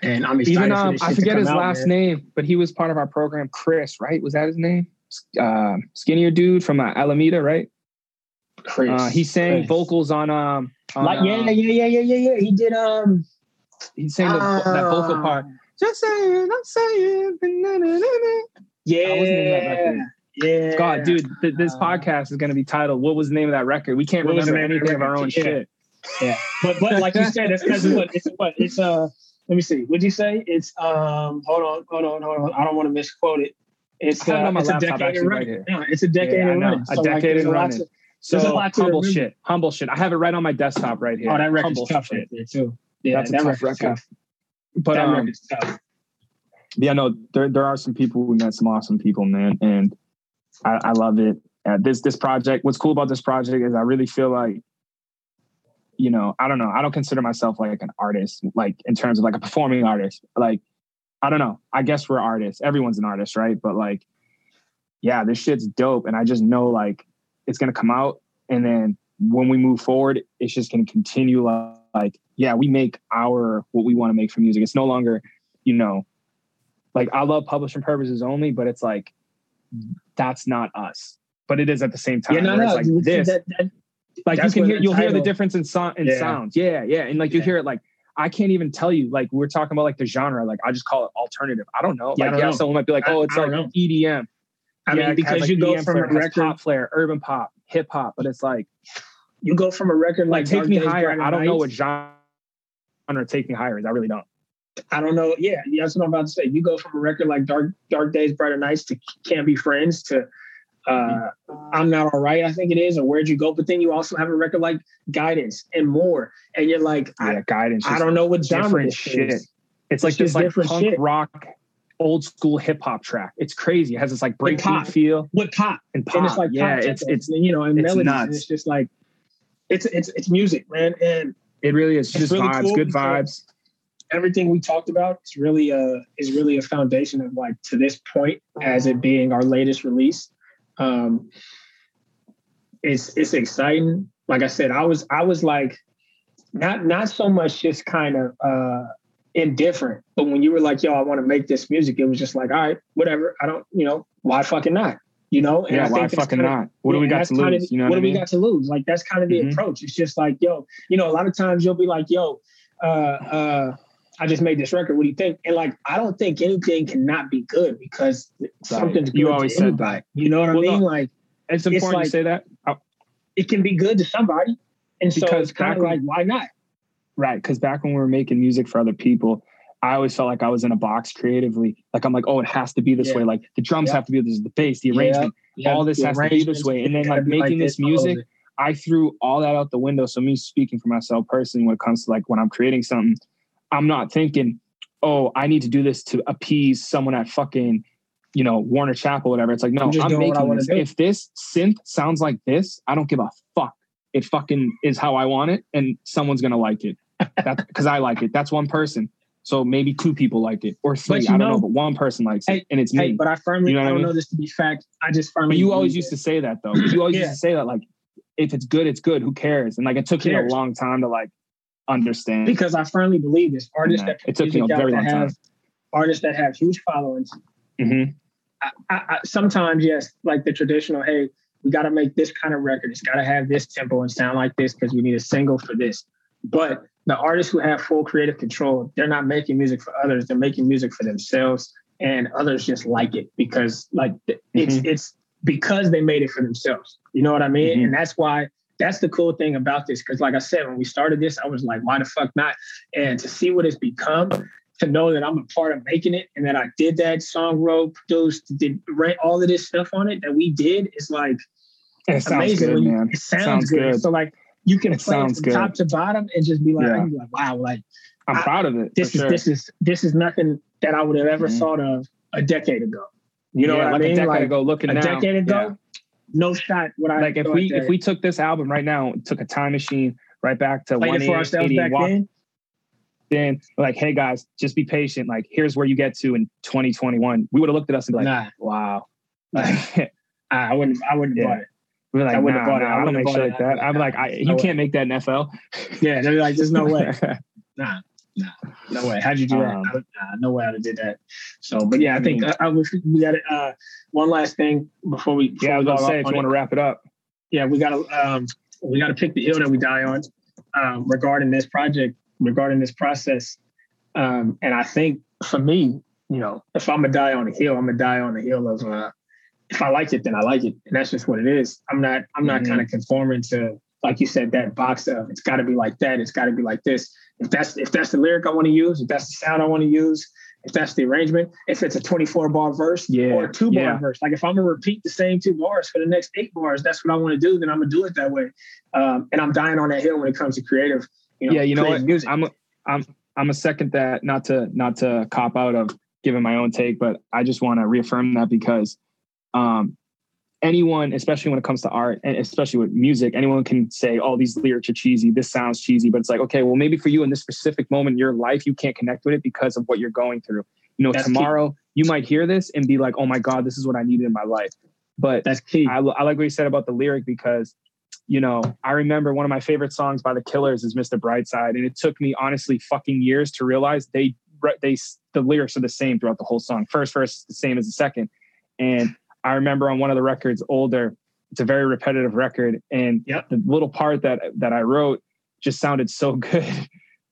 And I'm excited Even um, I forget his out, last man. name, but he was part of our program. Chris, right? Was that his name? Uh, skinnier dude from uh, Alameda, right? Chris. Uh, he sang Chris. vocals on um. on, Like yeah, uh, yeah, yeah, yeah, yeah, yeah. He did um. He sang the, that vocal part. Just saying, I'm saying. na-na-na-na. Yeah, What was the name of that record? yeah. God, dude, th- this Uh, podcast is going to be titled "What was the name of that record?" We can't remember name of that anything of our own? Yeah. shit. Yeah, but but like you said, that's because what it's what it's uh. Let me see. What'd you say? It's um. Hold on, hold on, hold on. I don't want to misquote it. It's it uh, it's a laptop decade actually right. No, it's a decade Yeah, in running. A So, like, decade in lots running. There's a So lot to humble remember. shit, humble shit. I have it right on my desktop right here. Oh, that record's humble tough shit. right there too. Yeah, That's a that tough record. tough. But that um, record's tough. Yeah, no, there there are some people we met some awesome people, man, and I, I love it. Uh, this this project. What's cool about this project is I really feel like, you know, I don't know. I don't consider myself like an artist, like in terms of like a performing artist. Like, I don't know. I guess we're artists. Everyone's an artist, right? But like, yeah, this shit's dope, and I just know like it's gonna come out, and then when we move forward, it's just gonna continue. Like, like yeah, we make our what we want to make for music. It's no longer, you know, like I love publishing purposes only, but it's like that's not us. But it is at the same time. Yeah, no, no. like this, that, that, like you can hear, you'll hear the difference in so- in Yeah. sounds. Yeah, yeah, and like you Yeah. hear it like. I can't even tell you. Like we're talking about like the genre. Like I just call it alternative. I don't know. Yeah, like don't yeah, know. someone might be like, oh, it's like know. EDM. I Yeah, mean, because like, you go EDM from flair, a record, pop flair, urban pop, hip hop, but it's like you go from a record like like, take me higher. I don't know what genre take me higher is. I really don't. I don't know. Yeah, yeah, that's what I'm about to say. You go from a record like Dark Dark Days, Brighter Nights to Can't Be Friends to uh, I'm Not All Right, I think it is, or Where'd You Go? But then you also have a record like Guidance and more. And you're like, I, guidance. I don't know what genre different this shit. is. It's like It's this just like punk shit. rock, old school hip hop track. It's crazy. It has this like breakbeat feel What pop? and pop. And it's like yeah, pop it's it's and, you know, and it's melodies. And it's just like it's it's it's music, man. And it really is It's just really vibes, cool good vibes. Everything we talked about is really uh is really a foundation of like to this point as it being our latest release um it's it's exciting like i said i was i was like not not so much just kind of uh indifferent but when you were like yo i want to make this music it was just like all right whatever i don't you know why fucking not you know and Yeah, I why fucking kinda- not? What do we got to lose? You know what what, do we got to lose? Like that's kind of the Mhm. approach. It's just like, yo, you know, a lot of times you'll be like, yo, uh, uh, I just made this record. What do you think? And like, I don't think anything cannot be good because something's good. You to always said anybody. that. You know what Well, I mean? no. Like, It's important like- to say that. Oh, it can be good to somebody, and so Because it's kind of like, why not? Right. Because back when we were making music for other people, I always felt like I was in a box creatively. Like I'm like, oh, it has to be this Yeah. way. Like the drums Yeah. have to be this, the bass, the arrangement. Yeah, All this has to be this way. And then, gotta like, be making this music. I threw all that out the window. So me speaking for myself personally, when it comes to like when I'm creating something, I'm not thinking, oh, I need to do this to appease someone at fucking, you know, Warner Chappell, whatever. It's like, no, I'm I'm doing what I making this. do. If this synth sounds like this, I don't give a fuck. It fucking is how I want it, and someone's gonna like it. That's because I like it. That's one person. So maybe two people like it, or three. I don't know- know, but one person likes it, and it's Hey, me. but I firmly, You know I don't mean? know this to be fact. I just firmly. But you always used it. to say that though. You always Yeah. used to say that like, if it's good, it's good. Who cares? And like, it took me a long time to like understand. because I firmly believe this. Artists Yeah, that it took me a very long time. have artists that have huge followings. Mhm. I, I, I, sometimes, yes, like the traditional, hey, we got to make this kind of record. It's got to have this tempo and sound like this because we need a single for this. But the artists who have full creative control, they're not making music for others. They're making music for themselves, and others just like it because, like, it's Mm-hmm. it's because they made it for themselves. You know what I mean? Mhm. And that's why that's the cool thing about this. Cause like I said, when we started this, I was like, why the fuck not? And to see what it's become, to know that I'm a part of making it and that I did that song wrote, produced, did write all of this stuff on it that we did is like It sounds amazing. good, you- man. It sounds, Sounds good. good. So like you can It play it from good. top to bottom and just be like, Yeah. be like, wow, like I'm I- proud of it. this is sure. this is this is nothing that I would have ever Mhm. thought of a decade ago. You know Yeah, what like I mean? A decade Like ago, looking a now, decade ago. No shot would I like if we that if we took this album right now, took a time machine right back to played it for ourselves 180 back and walked then. like, hey guys, just be patient. Like, here's where you get to in 2021. We would have looked at us and be like, nah, wow. I I wouldn't I wouldn't have Yeah. bought it. We're like, I wouldn't have bought it. nah, I I don't wouldn't make have shit bought like it. that. I'm like, I, you way. can't make that in NFL. Yeah, they're like, there's no way. Nah, nah, no way. How'd you do that? Um, I would- nah, no way I'd have did that. So, but yeah, I I think uh, I, wish we got uh, one last thing before we. Before yeah, I was gonna say if you want to wrap it up. yeah, we gotta um, we gotta pick the hill that we die on um, regarding this project, regarding this process. Um, and I think for me, you know, if I'm gonna die on a hill, I'm gonna die on the hill of uh, if I like it, then I like it, and that's just what it is. I'm not I'm not Mhm. kind of conforming to like you said that box of it's got to be like that, it's got to be like this. If that's if that's the lyric I want to use, if that's the sound I want to use, if that's the arrangement, if it's a 24 bar verse Yeah, or a two bar yeah. verse, like if I'm gonna repeat the same two bars for the next eight bars, that's what I want to do. Then I'm gonna do it that way. Um, and I'm dying on that hill when it comes to creative. You know, yeah, you know what? Music. I'm a, I'm I'm a second that not to not to cop out of giving my own take, but I just want to reaffirm that because um anyone, especially when it comes to art and especially with music, anyone can say, "Oh, these lyrics are cheesy. This sounds cheesy," but it's like, okay, well, maybe for you in this specific moment in your life, you can't connect with it because of what you're going through. You know, That's key. tomorrow you might hear this and be like, "Oh my god, this is what I needed in my life." But that's key. I, I like what you said about the lyric because, you know, I remember one of my favorite songs by the Killers is "Mr. Brightside," and it took me honestly fucking years to realize they they the lyrics are the same throughout the whole song. First verse is the same as the second, and I remember on one of the records older, it's a very repetitive record, and Yep. the little part that that I wrote just sounded so good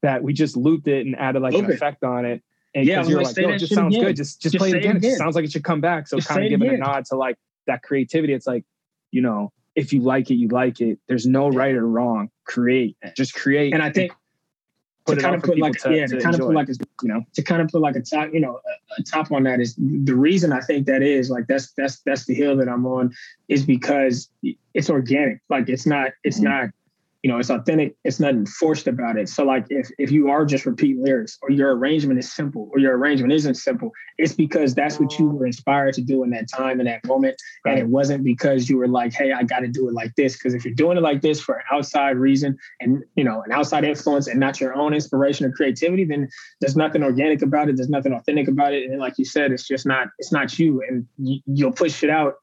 that we just looped it and added like Loop an it. effect on it. And Yeah, you're like, yo, it just sounds again. good. Just just, Just play it again. It again. sounds like it should come back. So Just kind of it giving a nod to like that creativity. It's like, you know, if you like it, you like it. There's no right or wrong. Create. Just create. and I think to kind of put like to, yeah, to to kind of put like a you know. to kind of put like a top, you know, a, a top on that is the reason I think that is like that's that's that's the hill that I'm on is because it's organic. Like it's not it's Mhm. not you know it's authentic. It's nothing forced about it. So like if if you are just repeat lyrics or your arrangement is simple or your arrangement isn't simple, it's because that's what you were inspired to do in that time in that moment, and it wasn't because you were like, hey, I got to do it like this. Because if you're doing it like this for an outside reason and you know an outside influence and not your own inspiration or creativity, then there's nothing organic about it. There's nothing authentic about it. And like you said, it's just not, it's not you. And you, you'll push it out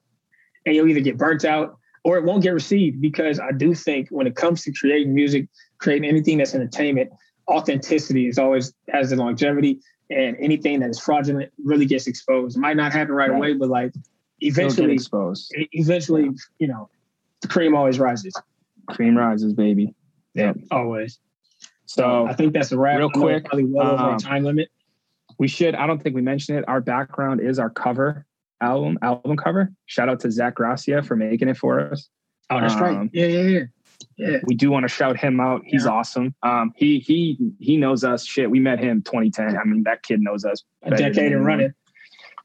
and you'll either get burnt out or it won't get received because I do think when it comes to creating music, creating anything that's entertainment, authenticity is always has the longevity and anything that is fraudulent really gets exposed. It might not happen right, Right. away, but like eventually, exposed. eventually, you know, the cream always rises. Cream rises, baby. Yeah. Always. So I think that's a wrap. real quick, probably well over um, time limit. we should i don't think we mentioned it our background is our cover album album cover shout out to zach gracia for making it for us Oh, that's right. um, Yeah, yeah, yeah. Yeah. we do want to shout him out he's Yeah. awesome um he he he knows us shit we met him 2010 i mean that kid knows us A decade and running.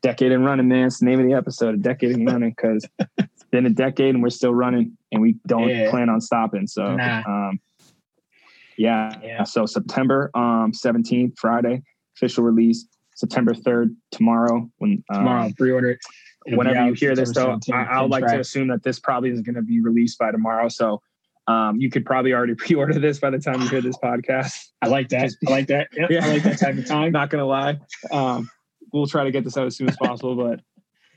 decade and running man it's the name of the episode a decade and running because it's been a decade and we're still running and we don't Yeah. plan on stopping so Nah. um yeah Yeah. so september um 17th friday official release september 3rd tomorrow when um, Tomorrow, pre-order it. It'll whenever you out hear this, though, I, I would 17th, like to assume that this probably is going to be released by tomorrow. So um, you could probably already pre-order this by the time you hear this podcast. I like that. Just- I like that. Yeah, Yeah. I like that type of time. Not going to lie. Um, we'll try to get this out as soon as possible, but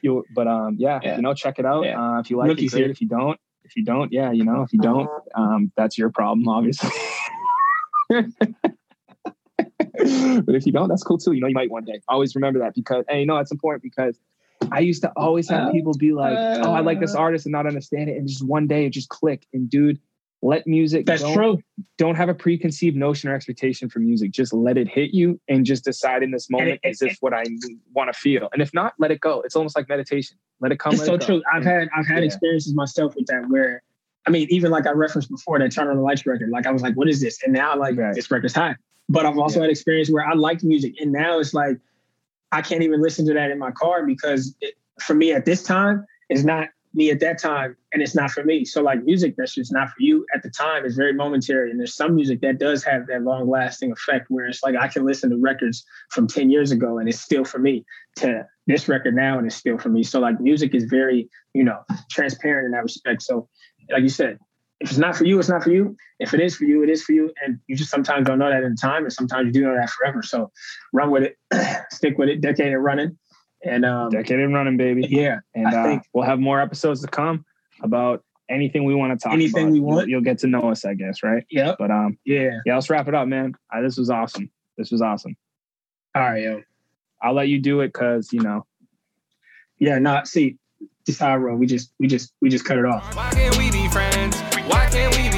you, but um, yeah, Yeah. you know, check it out. Yeah. Uh, if you like Rookie's it, great. If you don't, if you don't, yeah, you know, if you don't, um, that's your problem, obviously. but if you don't, that's cool too. You know, you might one day. Always remember that because, and you know, it's important because I used to always have Uh, people be like, "Oh, I like this artist," and not understand it, and just one day it just click. And dude, let music. That's don't, true. Don't have a preconceived notion or expectation for music. Just let it hit you, and just decide in this moment it- is this what I want to feel. And if not, let it go. It's almost like meditation. Let it come. It's let so it go. true. I've And- had I've had Yeah. experiences myself with that where I mean, even like I referenced before that Turn on the Lights record, like I was like, what is this? And now like Right. this record's hot. But I've also Yeah. had experience where I liked music, and now it's like I can't even listen to that in my car because it, for me at this time it's not me at that time, and it's not for me. So like music that's just not for you at the time is very momentary, and there's some music that does have that long lasting effect where it's like I can listen to records from ten years ago and it's still for me to this record now and it's still for me. So like music is very you know transparent in that respect. So like you said, if it's not for you, it's not for you. If it is for you, it is for you. And you just sometimes don't know that in time, and sometimes you do know that forever. So run with it, stick with it, decade and running. And um, Decade and running, baby. yeah, And I uh, think- we'll have more episodes to come about anything we want to talk Anything about. we You'll- want. You'll, get to know us, I guess, right? Yeah. But um, yeah. yeah, let's wrap it up, man. Uh, this was awesome. This was awesome. All right, yo. I'll let you do it because you know Yeah, not see, this how I roll. We just, we just, we just cut it off. Why can't we be friends? Can't we